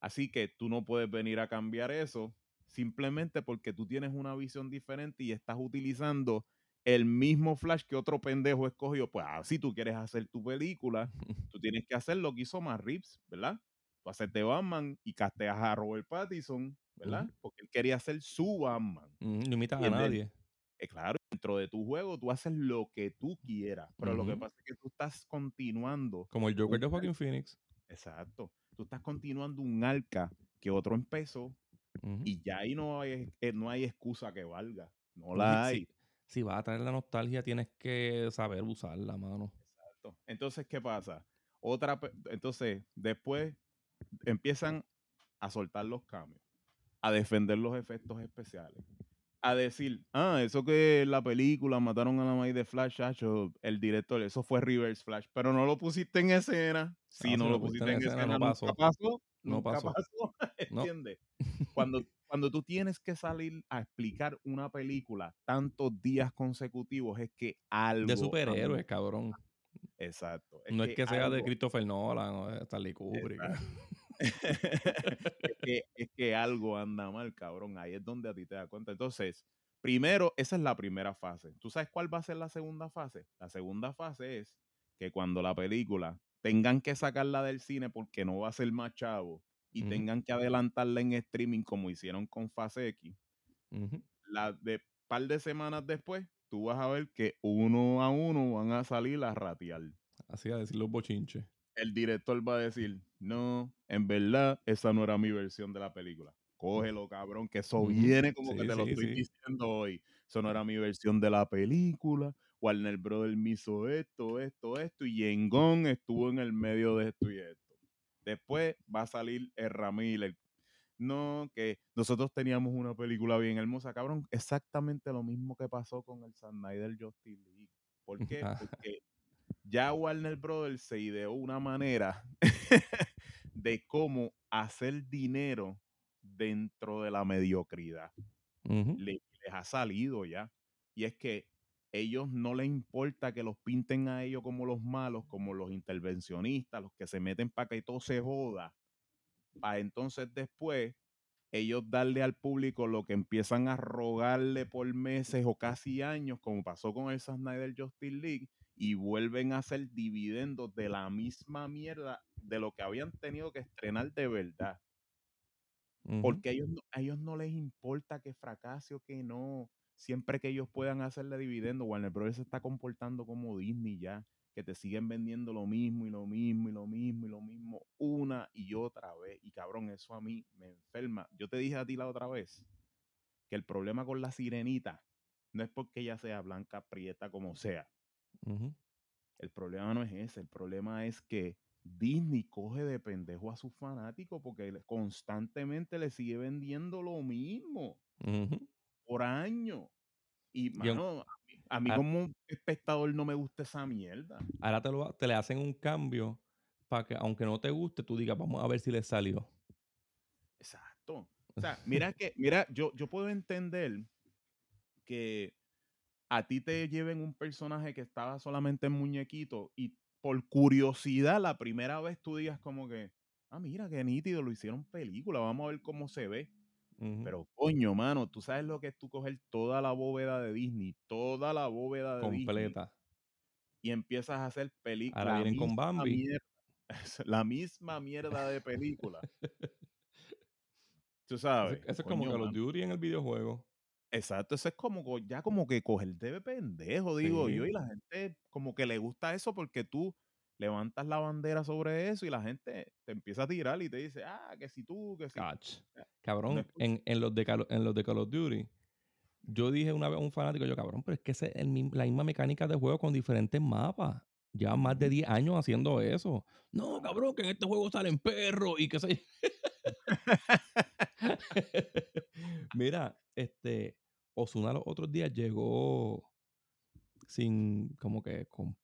Así que tú no puedes venir a cambiar eso simplemente porque tú tienes una visión diferente y estás utilizando el mismo Flash que otro pendejo escogió. Pues así tú quieres hacer tu película, tú tienes que hacer lo que hizo Matt Reeves, ¿verdad? Tú haces de Batman y casteas a Robert Pattinson, ¿verdad? Porque él quería hacer su Batman. Ujú, No imitas a nadie. Eh, claro, dentro de tu juego tú haces lo que tú quieras, pero lo que pasa es que tú estás continuando Como el Joker de Joaquin Phoenix. Exacto. Tú estás continuando un arca que otro empezó Y ya ahí no hay, eh, no hay excusa que valga. No Sí, la hay. sí. Si vas a traer la nostalgia, tienes que saber usarla, mano. Exacto. Entonces, ¿qué pasa? Otra, entonces, después empiezan a soltar los cambios, a defender los efectos especiales, a decir, ah, eso que en la película mataron a la maíz de Flash, chacho, el director, eso fue Reverse Flash, pero no lo pusiste en escena. Si Ah, no si lo pusiste en escena, no nunca pasó. pasó. No nunca pasó. pasó. No. ¿Entiendes? Cuando, cuando tú tienes que salir a explicar una película tantos días consecutivos, es que algo. De superhéroes, cabrón. Exacto. no es que sea de Christopher Nolan o de Stanley Kubrick. es, que, es que algo anda mal, cabrón. Ahí es donde a ti te das cuenta. Entonces, primero, esa es la primera fase. ¿Tú sabes cuál va a ser la segunda fase? La segunda fase es que cuando la película tengan que sacarla del cine porque no va a ser más chavo y tengan que adelantarla en streaming como hicieron con Fase X, Ujú. la de par de semanas después, tú vas a ver que uno a uno van a salir a ratear Así a decir los bochinches. el director va a decir, no, en verdad, esa no era mi versión de la película. Cógelo, cabrón, que eso viene como Sí, que te lo estoy sí. diciendo hoy. Eso no era mi versión de la película. Warner Brother me hizo esto, esto, esto, y Yengón estuvo en el medio de esto y esto. Después va a salir el Ramírez. No, que nosotros teníamos una película bien hermosa, cabrón. Exactamente lo mismo que pasó con el Snyder Justice League. ¿Por qué? Porque ya Warner Brothers se ideó una manera de cómo hacer dinero dentro de la mediocridad. Les ha salido ya. Y es que ellos no les importa que los pinten a ellos como los malos, como los intervencionistas, los que se meten para que todo se joda. Para entonces después ellos darle al público lo que empiezan a rogarle por meses o casi años, como pasó con el Snyder Justice League, y vuelven a hacer dividendos de la misma mierda de lo que habían tenido que estrenar de verdad. Porque a ellos, no- a ellos no les importa que fracase o que no. Siempre que ellos puedan hacerle dividendo, Warner Bros. se está comportando como Disney ya, que te siguen vendiendo lo mismo y lo mismo y lo mismo y lo mismo una y otra vez. Y cabrón, eso a mí me enferma. Yo te dije a ti la otra vez que el problema con la sirenita no es porque ella sea blanca, prieta, como sea. El problema no es ese, el problema es que Disney coge de pendejo a sus fanáticos porque constantemente le sigue vendiendo lo mismo. Por año. Y, mano, a mí, a mí como espectador no me gusta esa mierda. Ahora te, lo, te le hacen un cambio para que, aunque no te guste, tú digas, vamos a ver si le salió. Exacto. O sea, mira que, mira, yo, yo puedo entender que a ti te lleven un personaje que estaba solamente en muñequito y por curiosidad la primera vez tú digas como que, ah, mira, qué nítido, lo hicieron película, vamos a ver cómo se ve. Pero coño, mano, tú sabes lo que es tú coger toda la bóveda de Disney, toda la bóveda de Disney completa. y empiezas a hacer películas. Ahora vienen con Bambi. la misma mierda de película. Tú sabes. eso es como coño, Call of. Duty en el videojuego. Exacto, eso es como co- ya como que coger de pendejo, digo yo, y la gente como que le gusta eso porque tú levantas la bandera sobre eso y la gente te empieza a tirar y te dice, ah, que si tú, que si. Cach. Ya, Cabrón, es en, en, los de Call, en los de Call of Duty, yo dije una vez a un fanático, yo, cabrón, pero es que es el la misma mecánica de juego con diferentes mapas. Llevan más de 10 años haciendo eso. No, cabrón, que en este juego salen perros y qué sé yo. Mira, este, Osuna los otros días llegó sin, como que, con,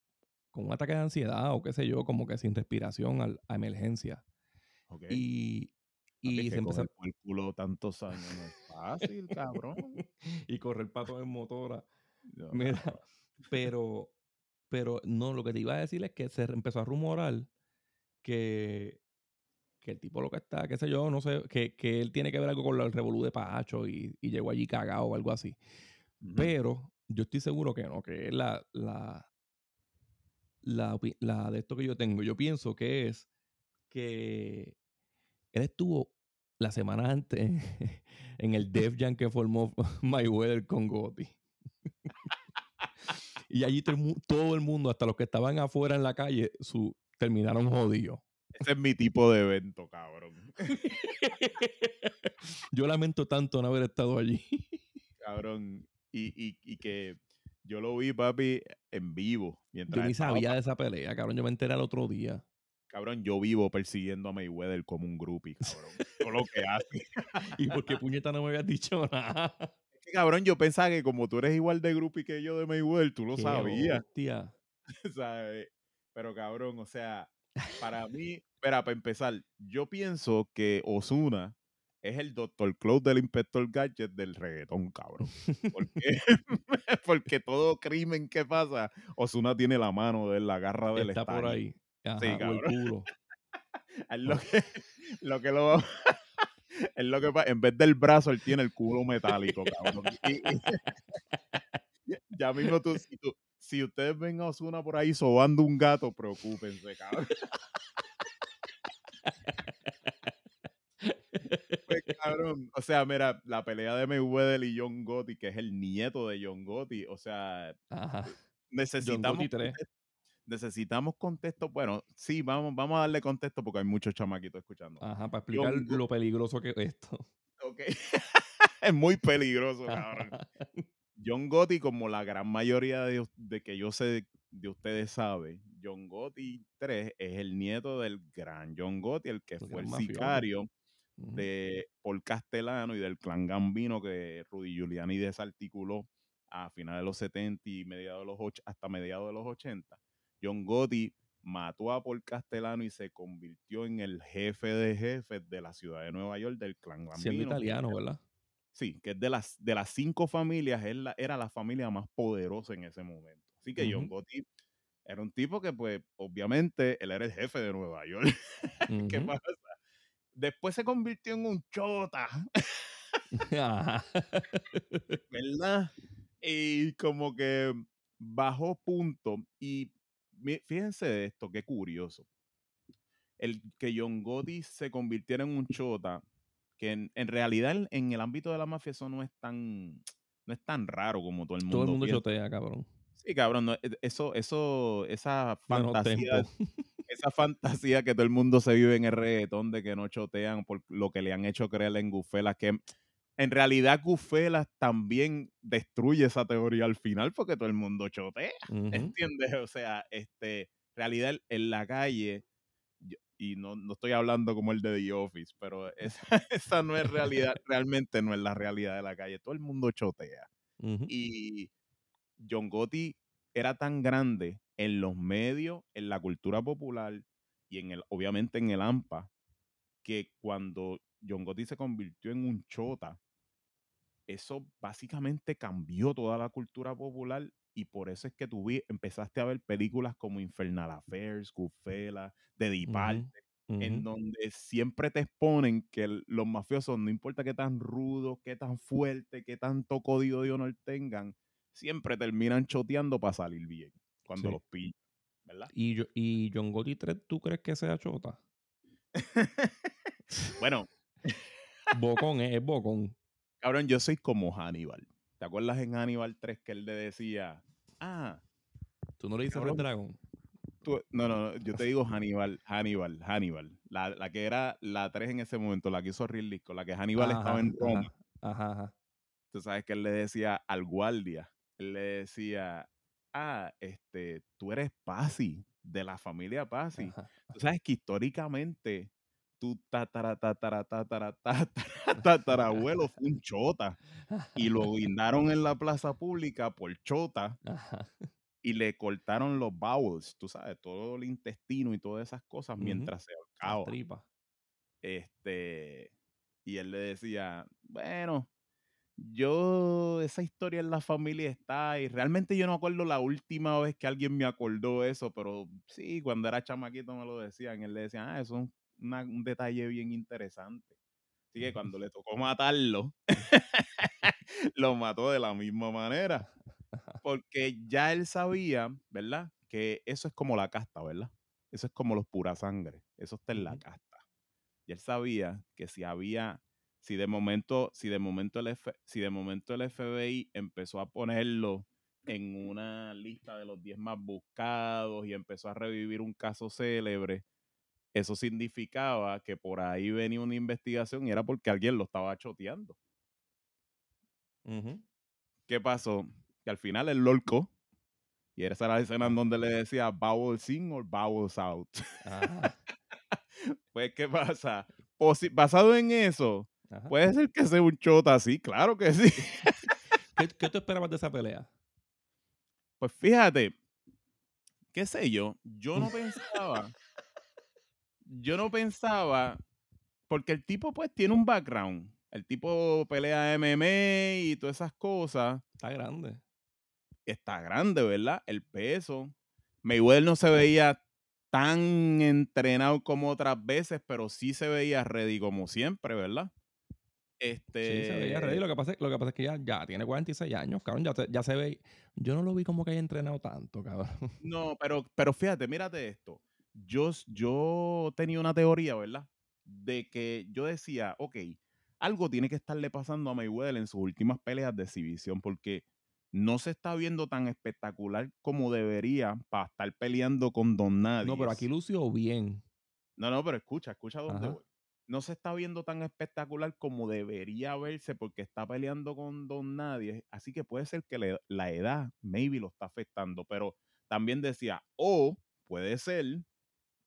con un ataque de ansiedad o qué sé yo, como que sin respiración al- a emergencia. Ok. Y, y se empezó por el culo tantos años no es fácil, cabrón. y correr pato en motora. No, Mira, pero, pero no, lo que te iba a decir es que se empezó a rumorar que, que el tipo lo que está, qué sé yo, no sé, que, que él tiene que ver algo con el revolú de Pacho y, y llegó allí cagado o algo así. Pero yo estoy seguro que no, que es la, la, la, de esto que yo tengo. Yo pienso que es que él estuvo la semana antes en el Def Jam que formó Mayweather con Gotti. y allí todo el, mu- todo el mundo, hasta los que estaban afuera en la calle, su, terminaron jodidos. Ese es mi tipo de evento, cabrón. Yo lamento tanto no haber estado allí. cabrón. Y, y, y que yo lo vi, papi, en vivo. Yo Mientras ni estaba sabía de esa pelea, cabrón. Yo me enteré al otro día. Cabrón, yo vivo persiguiendo a Mayweather como un groupie, cabrón. Todo lo que hace. ¿Y por qué puñeta no me habías dicho nada? Es que, cabrón, yo pensaba que como tú eres igual de groupie que yo de Mayweather, tú lo Qué sabías. hostia. ¿sabes? Pero cabrón, o sea, para mí, espera, para empezar, yo pienso que Osuna es el Dr. Claude del Inspector Gadget del reggaetón, cabrón. Porque todo crimen que pasa, Osuna tiene la mano de él, la garra del Está por ahí. Ajá, Sí, el cabrón. culo. Es lo que lo, que lo es lo que en vez del brazo, él tiene el culo metálico, cabrón. Y- y- ya mismo tú, si, tú- si ustedes ven a Osuna por ahí sobando un gato, preocúpense, cabrón. Pues, cabrón, o sea, mira, la pelea de Mayweather y John Gotti, que es el nieto de John Gotti, o sea, Ajá. Necesitamos Gotti 3. conte- necesitamos contexto. Bueno, sí, vamos, vamos a darle contexto porque hay muchos chamaquitos escuchando. Ajá, para explicar John lo peligroso que es esto. Ok. es muy peligroso, cabrón. John Gotti, como la gran mayoría de, de que yo sé de ustedes saben, John Gotti 3 es el nieto del gran John Gotti, el que fue el mafioso. De Paul Castellano y del clan Gambino que Rudy Giuliani desarticuló a finales de los 70 y mediados de los och- hasta mediados de los 80. John Gotti mató a Paul Castellano y se convirtió en el jefe de jefes de la ciudad de Nueva York del clan Gambino. Siendo que italiano, ¿verdad? Sí, que es de las, de las cinco familias, él la- era la familia más poderosa en ese momento. Así que John. Gotti era un tipo que, pues, obviamente, él era el jefe de Nueva York. ¿Qué pasa? Después se convirtió en un chota. ¿verdad? Y como que bajó punto. Y fíjense de esto, qué curioso. El que John Gotti se convirtiera en un chota, que en, en realidad en, en el ámbito de la mafia eso no es tan, no es tan raro como todo el mundo Todo el mundo piensa. chotea, cabrón. Sí, cabrón, no, e- eso, eso, esa fantasía, esa fantasía que todo el mundo se vive en el reggaetón de que no chotean por lo que le han hecho creer en Gufelas, que en realidad Gufelas también destruye esa teoría al final porque todo el mundo chotea. ¿entiendes? O sea, este, realidad en la calle, y no, no estoy hablando como el de The Office, pero esa, esa no es realidad, realmente no es la realidad de la calle, todo el mundo chotea. Y John Gotti era tan grande en los medios, en la cultura popular y en el, obviamente en el AMPA, que cuando John Gotti se convirtió en un chota, eso básicamente cambió toda la cultura popular y por eso es que tú vi- empezaste a ver películas como Infernal Affairs, Goodfellas, The. Departed, en donde siempre te exponen que el- los mafiosos, no importa qué tan rudos, qué tan fuerte, qué tanto código de honor tengan, siempre terminan choteando para salir bien cuando Sí. los pillan, ¿verdad? ¿Y, yo- ¿Y John Gotti 3 tú crees que sea chota? bueno, Bocón, es, es bocón. cabrón, yo soy como Hannibal. ¿Te acuerdas en Hannibal 3 que él le decía, ah, ¿Tú no le dices. Red Dragon? tú- no, no, no, yo te digo Hannibal, Hannibal, Hannibal, la, la que era la 3 en ese momento, la que hizo Ridley Scott, la que Hannibal estaba en Roma. Ajá, ajá, ajá. tú sabes que él le decía al guardia, le decía, ah, este, tú eres Pasi, de la familia Pasi. Ajá. Tú sabes que históricamente tu tatara, tatara, tatara, tatara, tatarabuelo fue un chota y lo guindaron en la plaza pública por chota Ajá. y le cortaron los bowels, tú sabes, todo el intestino y todas esas cosas mientras se ahorcaba. tripas. Este, y él le decía, bueno, yo, esa historia en la familia está, y realmente yo no acuerdo la última vez que alguien me acordó eso, pero sí, cuando era chamaquito me lo decían, él le decía, ah, eso es un, una- un detalle bien interesante. Así que cuando le tocó matarlo, lo mató de la misma manera, porque ya él sabía, ¿verdad? Que eso es como la casta, ¿verdad? Eso es como los pura sangre, eso está en la casta. Y él sabía que si había, si de momento, si de momento el F- si de momento el FBI empezó a ponerlo en una lista de los 10 más buscados y empezó a revivir un caso célebre, eso significaba que por ahí venía una investigación y era porque alguien lo estaba choteando. ¿Qué pasó? Que al final el lorco, y esa era la escena en donde le decía bowels in or bowels out. Pues, ¿qué pasa? Posi- basado en eso, Ajá. puede ser que sea un chota así, claro que sí. ¿Qué, qué tú esperabas de esa pelea? Pues fíjate, qué sé yo, yo no pensaba, yo no pensaba, porque el tipo pues tiene un background, el tipo pelea MMA y todas esas cosas, Está grande. está grande, ¿verdad? El peso. Mayweather no se veía tan entrenado como otras veces, pero sí se veía ready como siempre, ¿verdad? Este, Sí, se veía ready. Lo que pasa, lo que pasa es que ya, ya tiene 46 años, cabrón. Ya, se- ya se ve. Yo no lo vi como que haya entrenado tanto, cabrón. No, pero, pero fíjate, mírate esto. Yo, yo tenía una teoría, ¿verdad? De que yo decía, ok, algo tiene que estarle pasando a Mayweather en sus últimas peleas de exhibición, porque no se está viendo tan espectacular como debería para estar peleando con Don Nadie. No, pero aquí lució bien. No, no, pero escucha, escucha dónde Ajá. voy. No se está viendo tan espectacular como debería verse porque está peleando con Don Nadie. Así que puede ser que le- la edad, maybe, lo está afectando. Pero también decía, o puede ser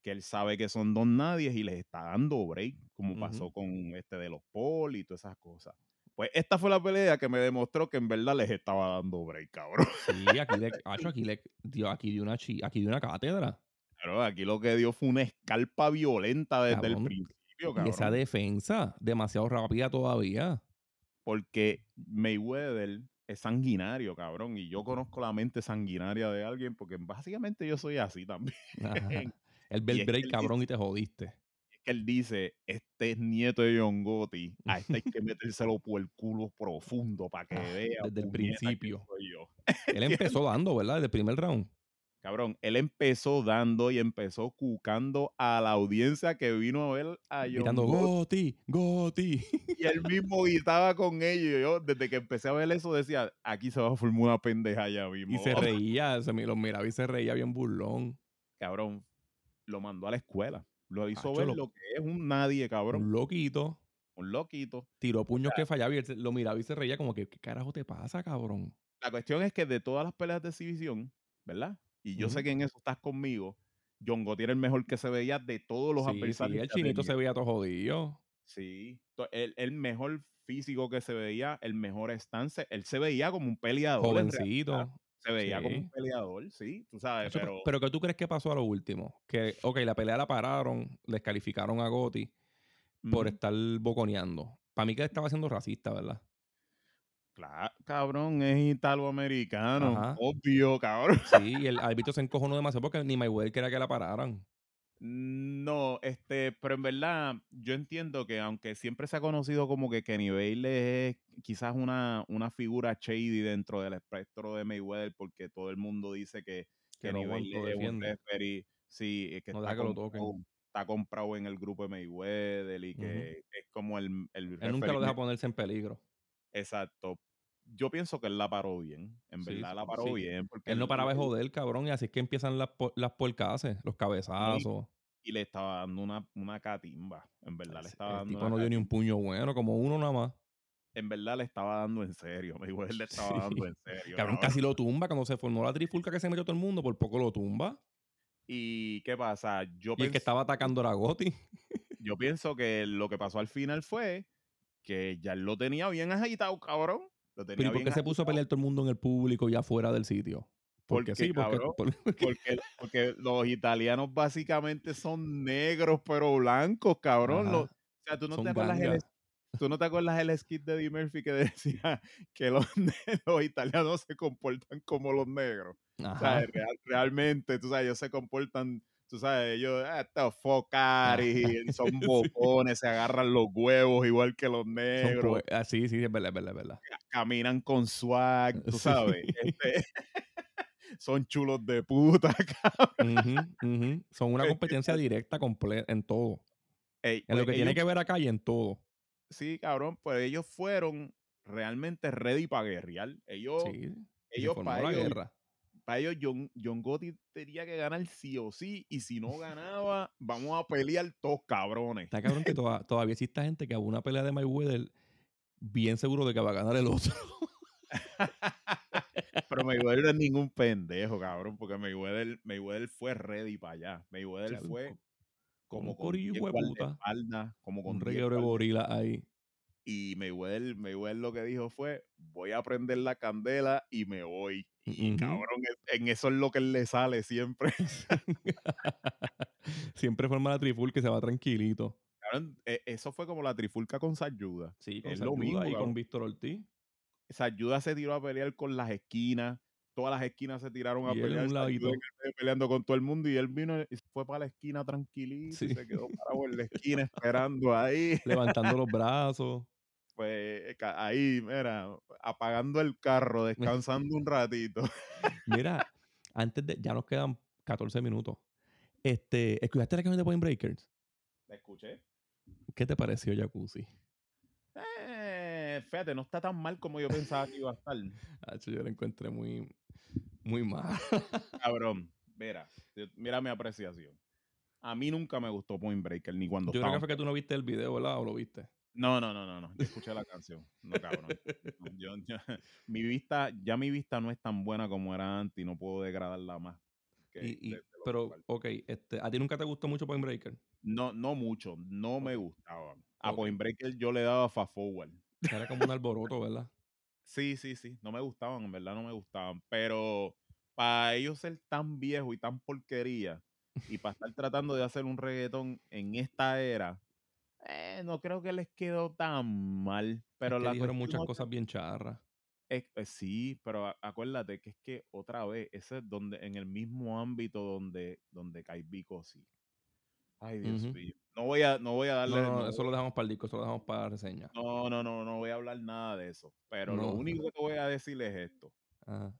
que él sabe que son Don Nadie y les está dando break, como pasó con este de los Paul y todas esas cosas. Pues esta fue la pelea que me demostró que en verdad les estaba dando break, cabrón. Sí, aquí le, aquí le dio, aquí dio una chi- aquí dio una cátedra. Claro, aquí lo que dio fue una escarpa violenta desde el Cabrón, principio, Y esa defensa, demasiado rápida todavía. porque Mayweather es sanguinario, cabrón, y yo conozco la mente sanguinaria de alguien porque básicamente yo soy así también. El bell break, cabrón, dice- y te jodiste. Es que él dice, este es nieto de John Gotti, a este hay que metérselo por el culo profundo para que Ah, vea desde el principio. soy yo. Él empezó dando, ¿verdad? Desde el primer round. Cabrón, él empezó dando y empezó cucando a la audiencia que vino a ver a John Gritando, Gotti. Goti, Goti. Y él mismo gritaba con ellos. Yo, desde que empecé a ver eso, decía, aquí se va a formar una pendeja ya mismo. Y se reía, se me- lo miraba y se reía bien burlón. cabrón, lo mandó a la escuela. Lo hizo Acho, ver lo- lo que es un nadie, cabrón. Un loquito. Un loquito. Tiró puños que fallaba y él lo miraba y se reía como que, ¿qué carajo te pasa, cabrón? La cuestión es que de todas las peleas de exhibición, ¿verdad? Y yo sé que en eso estás conmigo. John Gotti era el mejor que se veía de todos los Sí, sí, adversarios. el que ha chinito se veía todo jodido. Sí. El, el mejor físico que se veía, el mejor stance. Él se veía como un peleador. Jovencito. Se veía como sí. un peleador, sí, tú sabes, pero... pero ¿qué tú crees que pasó a lo último? Que, ok, la pelea la pararon, descalificaron a Gotti por estar boconeando. Para mí que estaba siendo racista, ¿verdad? Claro, cabrón, es italoamericano. Ajá. Obvio, cabrón. Sí, y el árbitro se encojonó demasiado porque ni Mayweather quería que la pararan. No, este, pero en verdad yo entiendo que aunque siempre se ha conocido como que Kenny Bailey es quizás una, una figura shady dentro del espectro de Mayweather porque todo el mundo dice que Que Kenny aguanto, es un referee, sí, es que No está, deja que lo toquen. comprado, está comprado en el grupo de Mayweather y que es como el, el Él nunca lo deja ponerse en peligro. Exacto. Yo pienso que él la paró bien. En Sí, verdad la paró sí. bien. Porque Él no paraba de él- joder, cabrón, y así es que empiezan las, las los cabezazos. y le estaba dando una, una catimba. En verdad le estaba el dando tipo una no dio ni un puño bueno, como uno nada más. en verdad le estaba dando en serio. Mayweather le estaba dando en serio. Cabrón, casi lo tumba cuando se formó la trifulca que se metió todo el mundo, por poco lo tumba. ¿Y qué pasa? Yo Y el que estaba atacando era Gotti. yo pienso que lo que pasó al final fue que ya él lo tenía bien agitado, cabrón. Lo tenía Pero ¿y por qué se puso a pelear todo el mundo en el público y afuera del sitio? Porque, Porque, sí, porque, cabrón, por- Porque, porque los italianos básicamente son negros, pero blancos, cabrón. Los- o sea, tú no, te acuerdas el, tú no te acuerdas el skit de Eddie Murphy que decía que los, italianos se comportan como los negros. O sea, real- realmente, tú sabes, ellos se comportan, tú sabes, ellos, ah, estos focari, son Sí. bocones, se agarran los huevos igual que los Son negros, ah, sí, sí, es verdad, es verdad, es verdad. caminan con swag, tú Sí. sabes. este, son chulos de puta, cabrón. Son una competencia directa completa en todo. Ey, En lo pues que tiene que ver acá y en todo. Sí, cabrón, pues ellos fueron realmente ready para guerrear. Ellos, Sí. y ellos para la ellos, guerra. Para ellos John, John Gotti tenía que ganar sí o sí, y si no ganaba, vamos a pelear todos cabrones. Está cabrón que toda- todavía exista gente que a una pelea de Mayweather bien seguro de que va a ganar el otro. Pero Mayweather no es ningún pendejo, cabrón, porque Mayweather, Mayweather fue ready para allá. Mayweather fue co- como con corillo 10 hijueputa. guardaespaldas, como con Un 10 reguero de gorila ahí. Y Mayweather, Mayweather lo que dijo fue, voy a prender la candela y me voy. Y cabrón, es- en eso es lo que le sale siempre. Siempre forma la triful que se va tranquilito. Cabrón, e- eso fue como la trifulca con Sayuda. Sí, con Es lo Sayuda mismo, y con. Víctor Ortiz. Sayuda se tiró a pelear con las esquinas. Todas las esquinas se tiraron a Y él en pelear. un peleando con todo el mundo. Y él vino y fue para la esquina tranquilito. Sí. Y se quedó parado en la esquina esperando ahí. Levantando los brazos. Pues ca- ahí, mira, apagando el carro, descansando un ratito. Mira, antes de. Ya nos quedan 14 minutos. Este, ¿Escuchaste la canción de Point Breakers? ¿La escuché? ¿Qué te pareció, Jacuzzi? Eh, fíjate, no está tan mal como yo pensaba que iba a estar. Hacho, yo la encontré muy, muy mal. Cabrón, mira, mira mi apreciación. A mí nunca me gustó Point Breaker, ni cuando Yo creo que fue que tú no viste el video, ¿verdad? ¿O lo viste? No, no, no, no, no. Yo escuché la canción. No, cabrón. No, yo- yo- mi vista, ya mi vista no es tan buena como era antes y no puedo degradarla más. que Y- y- de- de lo pero, ok, este, ¿a ti nunca te gustó mucho Point Breaker? no, no mucho, no me gustaba. A. Point Breaker yo le daba fast forward. Era como un alboroto, ¿verdad? Sí, sí, sí. No me gustaban, en verdad no me gustaban. Pero para ellos ser tan viejos y tan porquería y para estar tratando de hacer un reggaetón en esta era, eh, no creo que les quedó tan mal. Pero es que la dijeron muchas cosas bien charras. eh, sí, pero acuérdate que es que otra vez, ese es donde, en el mismo ámbito donde, donde cae Vico, sí. Ay, Dios mío. No voy a, no voy a darle. no, no eso lo dejamos para el disco, eso lo dejamos para la reseña. no, no, no, no voy a hablar nada de eso. Pero lo único que te voy a decir es esto. Ajá.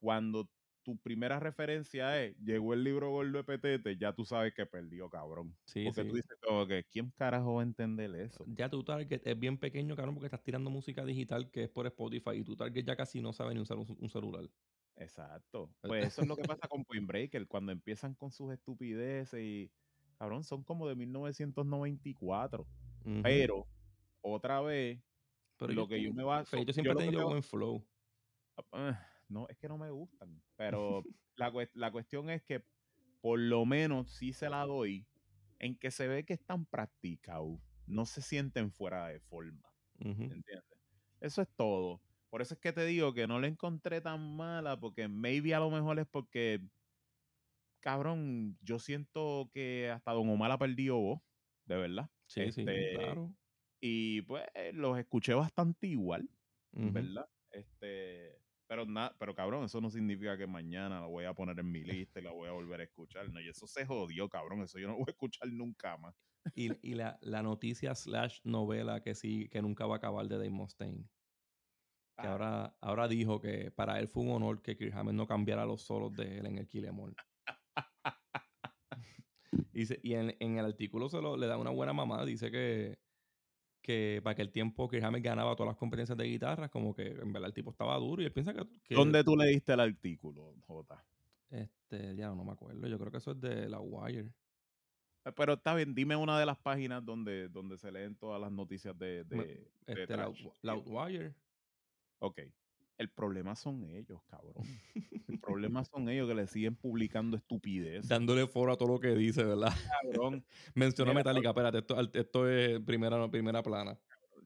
Cuando tu primera referencia es llegó el libro gordo de Petete, ya tú sabes que perdió, cabrón. Sí, Porque sí. tú dices como que, ¿quién carajo va a entender eso? Ya tu target es bien pequeño, cabrón, porque estás tirando música digital que es por Spotify y tu target ya casi no sabe ni usar un, un celular. Exacto. Pues eso es lo que pasa con Point Breaker, cuando empiezan con sus estupideces y, cabrón, son como de 1994. Ujú. Pero, otra vez, Pero lo que yo me baso... Yo siempre que tenido buen flow. Ah, no, es que no me gustan. Pero la, la cuestión es que por lo menos sí se la doy en que se ve que están practicados. No se sienten fuera de forma. Ujú. ¿Entiendes? Eso es todo. Por eso es que te digo que no la encontré tan mala, porque maybe a lo mejor es porque, cabrón, yo siento que hasta Don Omar ha perdido voz, de verdad. Sí, sí, Este, claro. Y pues los escuché bastante igual. ¿verdad? Este, pero nada, pero cabrón, eso no significa que mañana la voy a poner en mi lista y la voy a volver a escuchar. No, y eso se jodió, cabrón. Eso yo no voy a escuchar nunca más. Y, y la, la noticia slash novela que sí, que nunca va a acabar de Dave Mustaine. Que Ah. ahora, ahora dijo que para él fue un honor que Kirk Hammett no cambiara los solos de él en el Kill Em All. y se- y en, en el artículo se lo, le da una buena mamá. Dice que, que para aquel tiempo Kirk Hammett ganaba todas las competencias de guitarra, como que en verdad el tipo estaba duro y él piensa que... que ¿Dónde tú leíste el artículo, Jota? Este, ya no me acuerdo. Yo creo que eso es de la Wire. Eh, Pero está bien, dime una de las páginas donde, donde se leen todas las noticias de, de, de Este, trash. Loud- Loudwire. Ok. El problema son ellos, cabrón. El problema son ellos que le siguen publicando estupidez. Dándole foro a todo lo que dice, ¿verdad? Cabrón. Mencionó Mira, Metallica, espérate, esto, esto es primera, primera plana.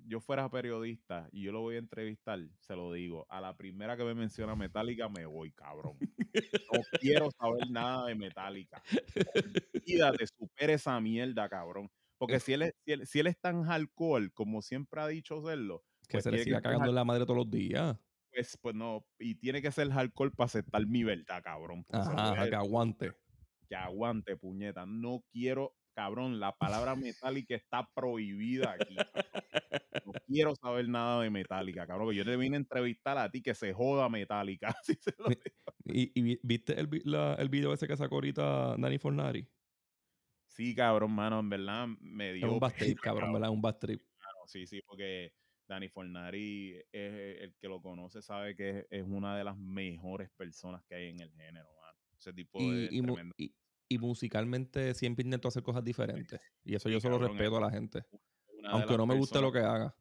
Yo fuera periodista y yo lo voy a entrevistar, se lo digo. A la primera que me menciona Metallica, me voy, cabrón. No quiero saber nada de Metallica. Olvídate, supera esa mierda, cabrón. Porque si él, es, si, él, si él es tan hardcore como siempre ha dicho serlo, Que Pues se le siga cagando en la madre todos los días. Pues, pues no. Y tiene que ser hardcore para aceptar mi verdad, cabrón. Pues Ajá, que aguante. que aguante, puñeta. No quiero, cabrón, la palabra metálica está prohibida aquí. cabrón. No quiero saber nada de metálica, cabrón. que Yo te vine a entrevistar a ti que se joda metálica. Digo. ¿Y, y vi- viste el, la- el video ese que sacó ahorita Nani Fornari? Sí, cabrón, mano, en verdad me Es dio. un bad trip, pena, cabrón, ¿verdad? Es un bad trip. mano. Sí, sí, porque Dani Fornari, es, el que lo conoce sabe que es, es una de las mejores personas que hay en el género, mano. Ese tipo de Y, tremendo. y- y musicalmente siempre intento hacer cosas diferentes. Y eso Sí, yo solo respeto a la gente. Aunque no me guste lo que haga.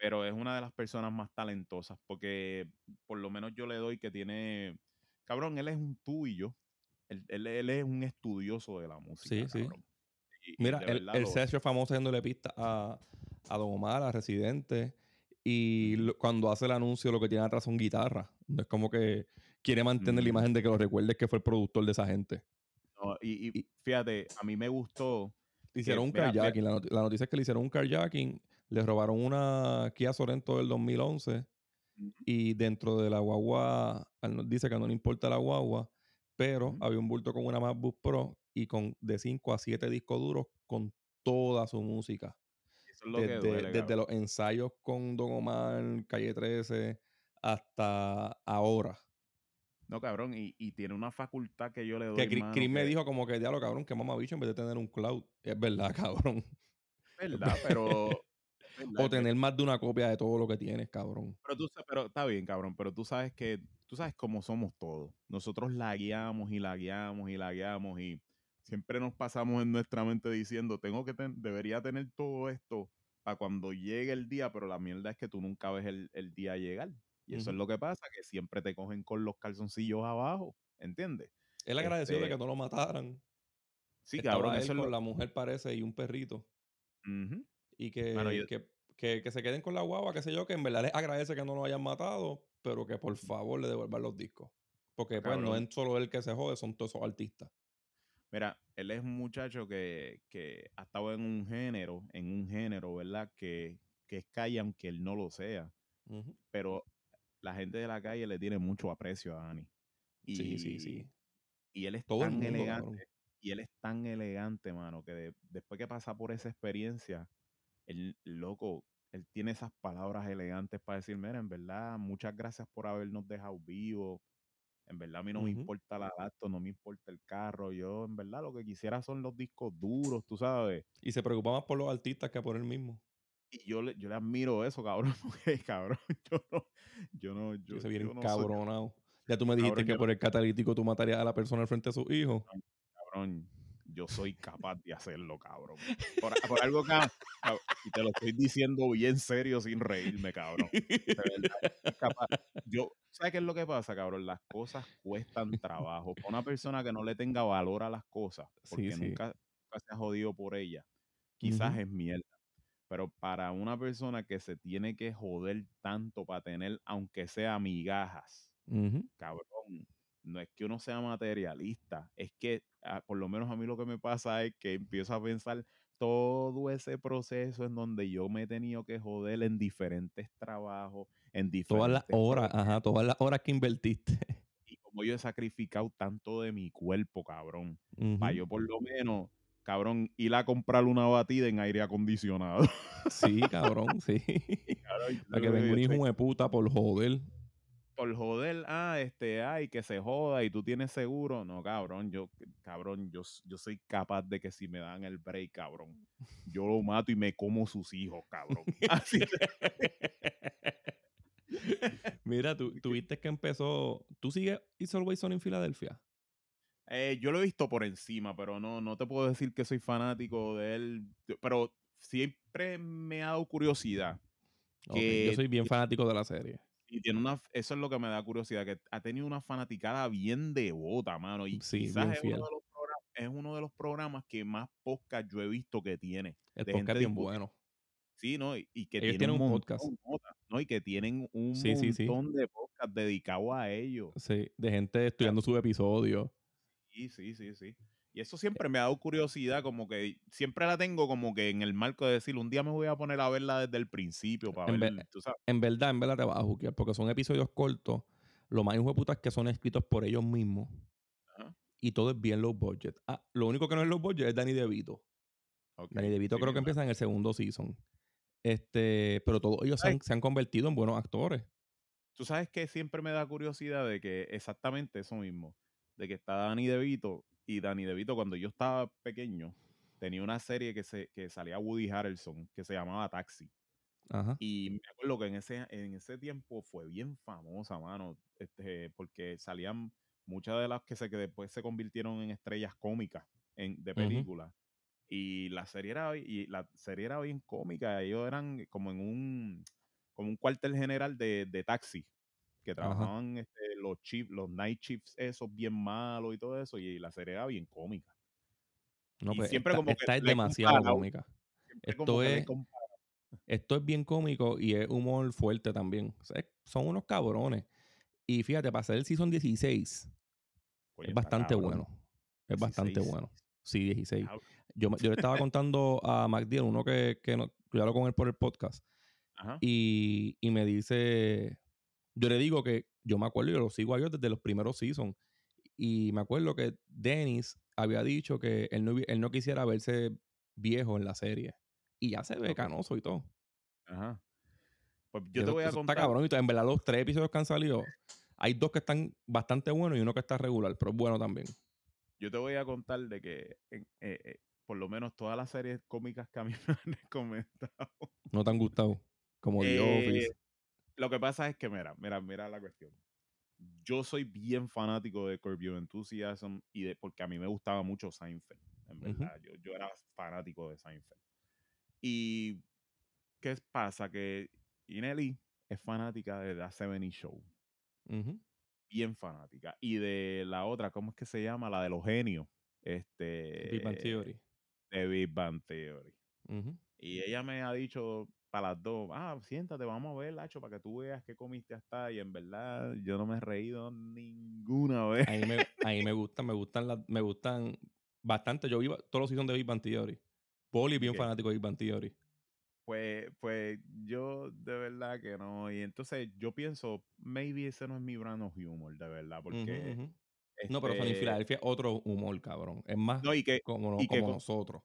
pero es una de las personas más talentosas porque por lo menos yo le doy que tiene, cabrón, él es un tú y yo, él, él- él es un estudioso de la música. Sí, sí. cabrón. Y Mira, el, verdad el lo- Sergio famoso haciéndole pista a, a Don Omar, a Residente. Y lo- cuando hace el anuncio, lo que tiene atrás son guitarras. Es como que quiere mantener la Ujú. imagen de que lo recuerdes que fue el productor de esa gente. no, y, fíjate, a mí me gustó, Le hicieron un carjacking. La, not- la noticia es que le hicieron un carjacking. Le robaron una Kia Sorento del 2011. Ujú. Y dentro de la guagua, dice que no le importa la guagua, pero había un bulto con una MacBook Pro y con de 5 a 7 discos duros con toda su música. Eso es lo que Desde, duele, desde los ensayos con Don Omar, Calle 13, hasta ahora. No, cabrón, y, y tiene una facultad que yo le doy, Que Chris, mano, Chris me dijo como que diablo, cabrón, que mamabicho en vez de tener un cloud. Es verdad, cabrón. es verdad, pero... es verdad O que- tener más de una copia de todo lo que tienes, cabrón. Pero tú pero está bien, cabrón, pero tú sabes que tú sabes cómo somos todos. Nosotros la guiamos y la guiamos y la guiamos y siempre nos pasamos en nuestra mente diciendo, tengo que ten- debería tener todo esto para cuando llegue el día, pero la mierda es que tú nunca ves el, el día llegar. Y eso es lo que pasa, que siempre te cogen con los calzoncillos abajo, ¿entiendes? Él agradecido de Este, que no lo mataran. Sí, Estaba cabrón, él eso es con lo... la mujer parece y un perrito. Y que, yo- que, que, que se queden con la guagua, qué sé yo, que en verdad les agradece que no lo hayan matado, pero que por favor le devuelvan los discos. Porque pues no es solo él que se jode, son todos esos artistas. Mira, él es un muchacho que, que ha estado en un género, en un género, ¿verdad? Que, que es calle aunque él no lo sea. Pero la gente de la calle le tiene mucho aprecio a Dani. Y, Sí, sí, sí. Y él es Todo tan mundo, elegante. cabrón. Y él es tan elegante, mano, que de- después que pasa por esa experiencia, el loco, él tiene esas palabras elegantes para decir, mira, en verdad, muchas gracias por habernos dejado vivos. En verdad, a mí no me importa la laptop, no me importa el carro. Yo, en verdad, lo que quisiera son los discos duros, tú sabes. Y se preocupa más por los artistas que por él mismo. Y yo le, yo le admiro eso, cabrón, porque, cabrón, yo no, yo no, yo, Yo se vienen yo no soy- cabronado. Ya tú me dijiste Cabrón, que por el catalítico tú matarías a la persona al frente de sus hijos. cabrón, yo soy capaz de hacerlo, cabrón. Por, por algo que, cab- y te lo estoy diciendo bien serio sin reírme, cabrón. De capaz. Yo, ¿sabes qué es lo que pasa, cabrón? Las cosas cuestan trabajo. Para una persona que no le tenga valor a las cosas, porque sí. nunca, nunca se ha jodido por ella, quizás es mierda. Pero para una persona que se tiene que joder tanto para tener, aunque sea migajas, cabrón, no es que uno sea materialista, es que ah, por lo menos a mí lo que me pasa es que empiezo a pensar todo ese proceso en donde yo me he tenido que joder en diferentes trabajos, en diferentes Todas las horas, ajá, todas las horas que invertiste. y como yo he sacrificado tanto de mi cuerpo, cabrón, para yo por lo menos, cabrón, ir a comprar una batida en aire acondicionado. Sí, cabrón, sí. Para que venga un hijo de puta por joder. Por joder, ah, este, ay, que se joda y tú tienes seguro. No, cabrón, yo, cabrón, yo, yo soy capaz de que si me dan el break, cabrón, yo lo mato y me como sus hijos, cabrón. Así Mira, tú, tú viste que empezó. ¿Tú sigues It's Always Sunny en Filadelfia? Eh, yo lo he visto por encima, pero no, no te puedo decir que soy fanático de él. Pero siempre me ha dado curiosidad. Que, Yo soy bien fanático de la serie. Y tiene una, eso es lo que me da curiosidad, que ha tenido una fanaticada bien devota, mano. Y Sí, quizás es uno, de los programas, es uno de los programas que más podcast yo he visto que tiene. El de podcast gente bien bueno. Sí, ¿no? Y, y que Ellos tienen tienen un montón, podcast. ¿no? Y que tienen un Sí, sí, sí. montón de podcasts dedicados a ellos. Sí, de gente estudiando su episodio. Sí, sí, sí, sí. Y eso siempre me ha dado curiosidad, como que siempre la tengo como que en el marco de decir, un día me voy a poner a verla desde el principio para En ver, ve- tú sabes. En verdad, en verdad te vas a juquear porque son episodios cortos. Lo más hijo de puta es que son escritos por ellos mismos. Ajá. Y todo es bien low budget. Ah, lo único que no es low budget es Danny DeVito. Ok, Danny DeVito sí, creo que empieza en el segundo season. Este, pero todos ellos se han, se han convertido en buenos actores. Tú sabes que siempre me da curiosidad de que exactamente eso mismo, de que está Danny DeVito y Danny DeVito cuando yo estaba pequeño tenía una serie que se que salía Woody Harrelson que se llamaba Taxi Ajá. y me acuerdo que en ese en ese tiempo fue bien famosa, mano, este porque salían muchas de las que se que después se convirtieron en estrellas cómicas en, de películas. Y la serie era y la serie era bien cómica, ellos eran como en un como un cuartel general de, de taxi que trabajaban este, los chiefs, los night chiefs esos bien malos y todo eso y la serie era bien cómica. No, y pues siempre esta, como que esta es demasiado cómica. Esto es-. Esto es bien cómico y es humor fuerte también. O sea, son unos cabrones. Y fíjate, para ser el season 16, Coño, es bastante cabrón. bueno. Es bastante 16. bueno. Sí, 16. Diablo. Yo, yo le estaba contando a MacDill, uno que, que no, yo hablo con él por el podcast, Ajá. y, y me dice, yo le digo que yo me acuerdo, yo lo sigo a ellos desde los primeros seasons, y me acuerdo que Dennis había dicho que él no, él no quisiera verse viejo en la serie, y ya se ve canoso y todo. Ajá. Pues yo te voy a contar. Está cabrón, y en verdad los tres episodios que han salido, hay dos que están bastante buenos y uno que está regular, pero es bueno también. Yo te voy a contar de que eh, eh, por lo menos todas las series cómicas que a mí me han recomendado. ¿No te han gustado? Como The Eh, Office. Lo que pasa es que, mira, mira, mira la cuestión. Yo soy bien fanático de Curb Your Enthusiasm y de, porque a mí me gustaba mucho Seinfeld, en verdad. yo, yo era fanático de Seinfeld. Y, ¿qué pasa? Que Inelli es fanática de The 70 Show. Bien fanática. Y de la otra, ¿cómo es que se llama? La de los genios. Este, Big Bang Theory. De Big Bang Theory. Y ella me ha dicho para las dos, ah, siéntate, vamos a ver, Lacho, para que tú veas qué comiste hasta. Y en verdad, yo no me he reído ninguna vez. A mí me, a mí me gustan, me gustan, las- me gustan bastante. Yo iba todos los seasons de Big Bang Theory. Poli bien Ok. fanático de Big Bang Theory. Pues, pues yo de verdad que no. Y entonces yo pienso, maybe ese no es mi brand of humor, de verdad, porque. No, pero Sony este, Philadelphia es otro humor, cabrón. Es más No, y que, como, y nosotros.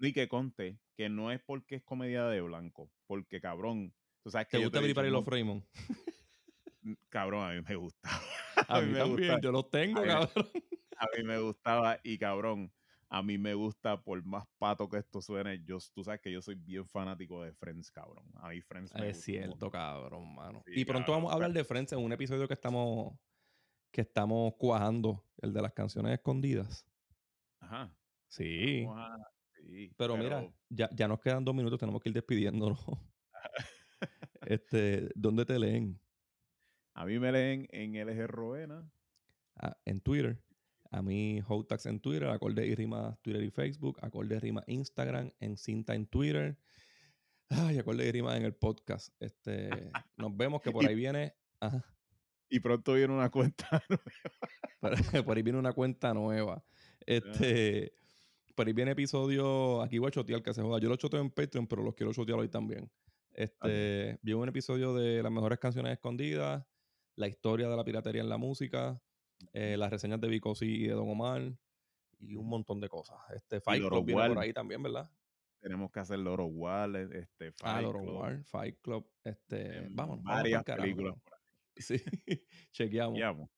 No, y que conte que no es porque es comedia de blanco, porque cabrón. Tú sabes que ¿Te gusta he dicho, Bripar y los no, Freeman? Cabrón, a mí me gusta. A mí me también, gusta. yo los tengo, A mí cabrón. a mí me gustaba y cabrón, a mí me gusta por más pato que esto suene, yo, tú sabes que yo soy bien fanático de Friends, cabrón. A mí Friends me Es gusta cierto, cabrón, mano. Sí, y pronto cabrón, vamos a hablar de Friends en un episodio que estamos que estamos cuajando, el de las canciones escondidas. Ajá. Sí. vamos a- sí, Pero, mira, ya, ya nos quedan dos minutos, tenemos que ir despidiéndonos. este, ¿Dónde te leen? a mí me leen en LG Roena. Ah, en Twitter. A mí, Hotax en Twitter, Acorde y Rima Twitter y Facebook, Acorde y Rima Instagram, en Cinta en Twitter. Ay, Acorde y Rima en el podcast. Este, nos vemos que por ahí viene. Ajá, Y pronto viene una cuenta. por, por ahí viene una cuenta nueva. Este, por ahí viene episodio. Aquí voy a chotear que se joda. Yo lo choteo en Patreon, pero los quiero chotear hoy también. Este, viene un episodio de las mejores canciones escondidas, la historia de la piratería en la música, eh, las reseñas de Vicosi y de Don Omar y un montón de cosas. Este Fight Club viene por Wall. ahí también, ¿verdad? Tenemos que hacer Loro Wall, este, Ah, Fight Loro Club, War, Fight Club. Este, em, vámonos. varias carajo, películas por ahí. Sí, chequeamos. Guiamos.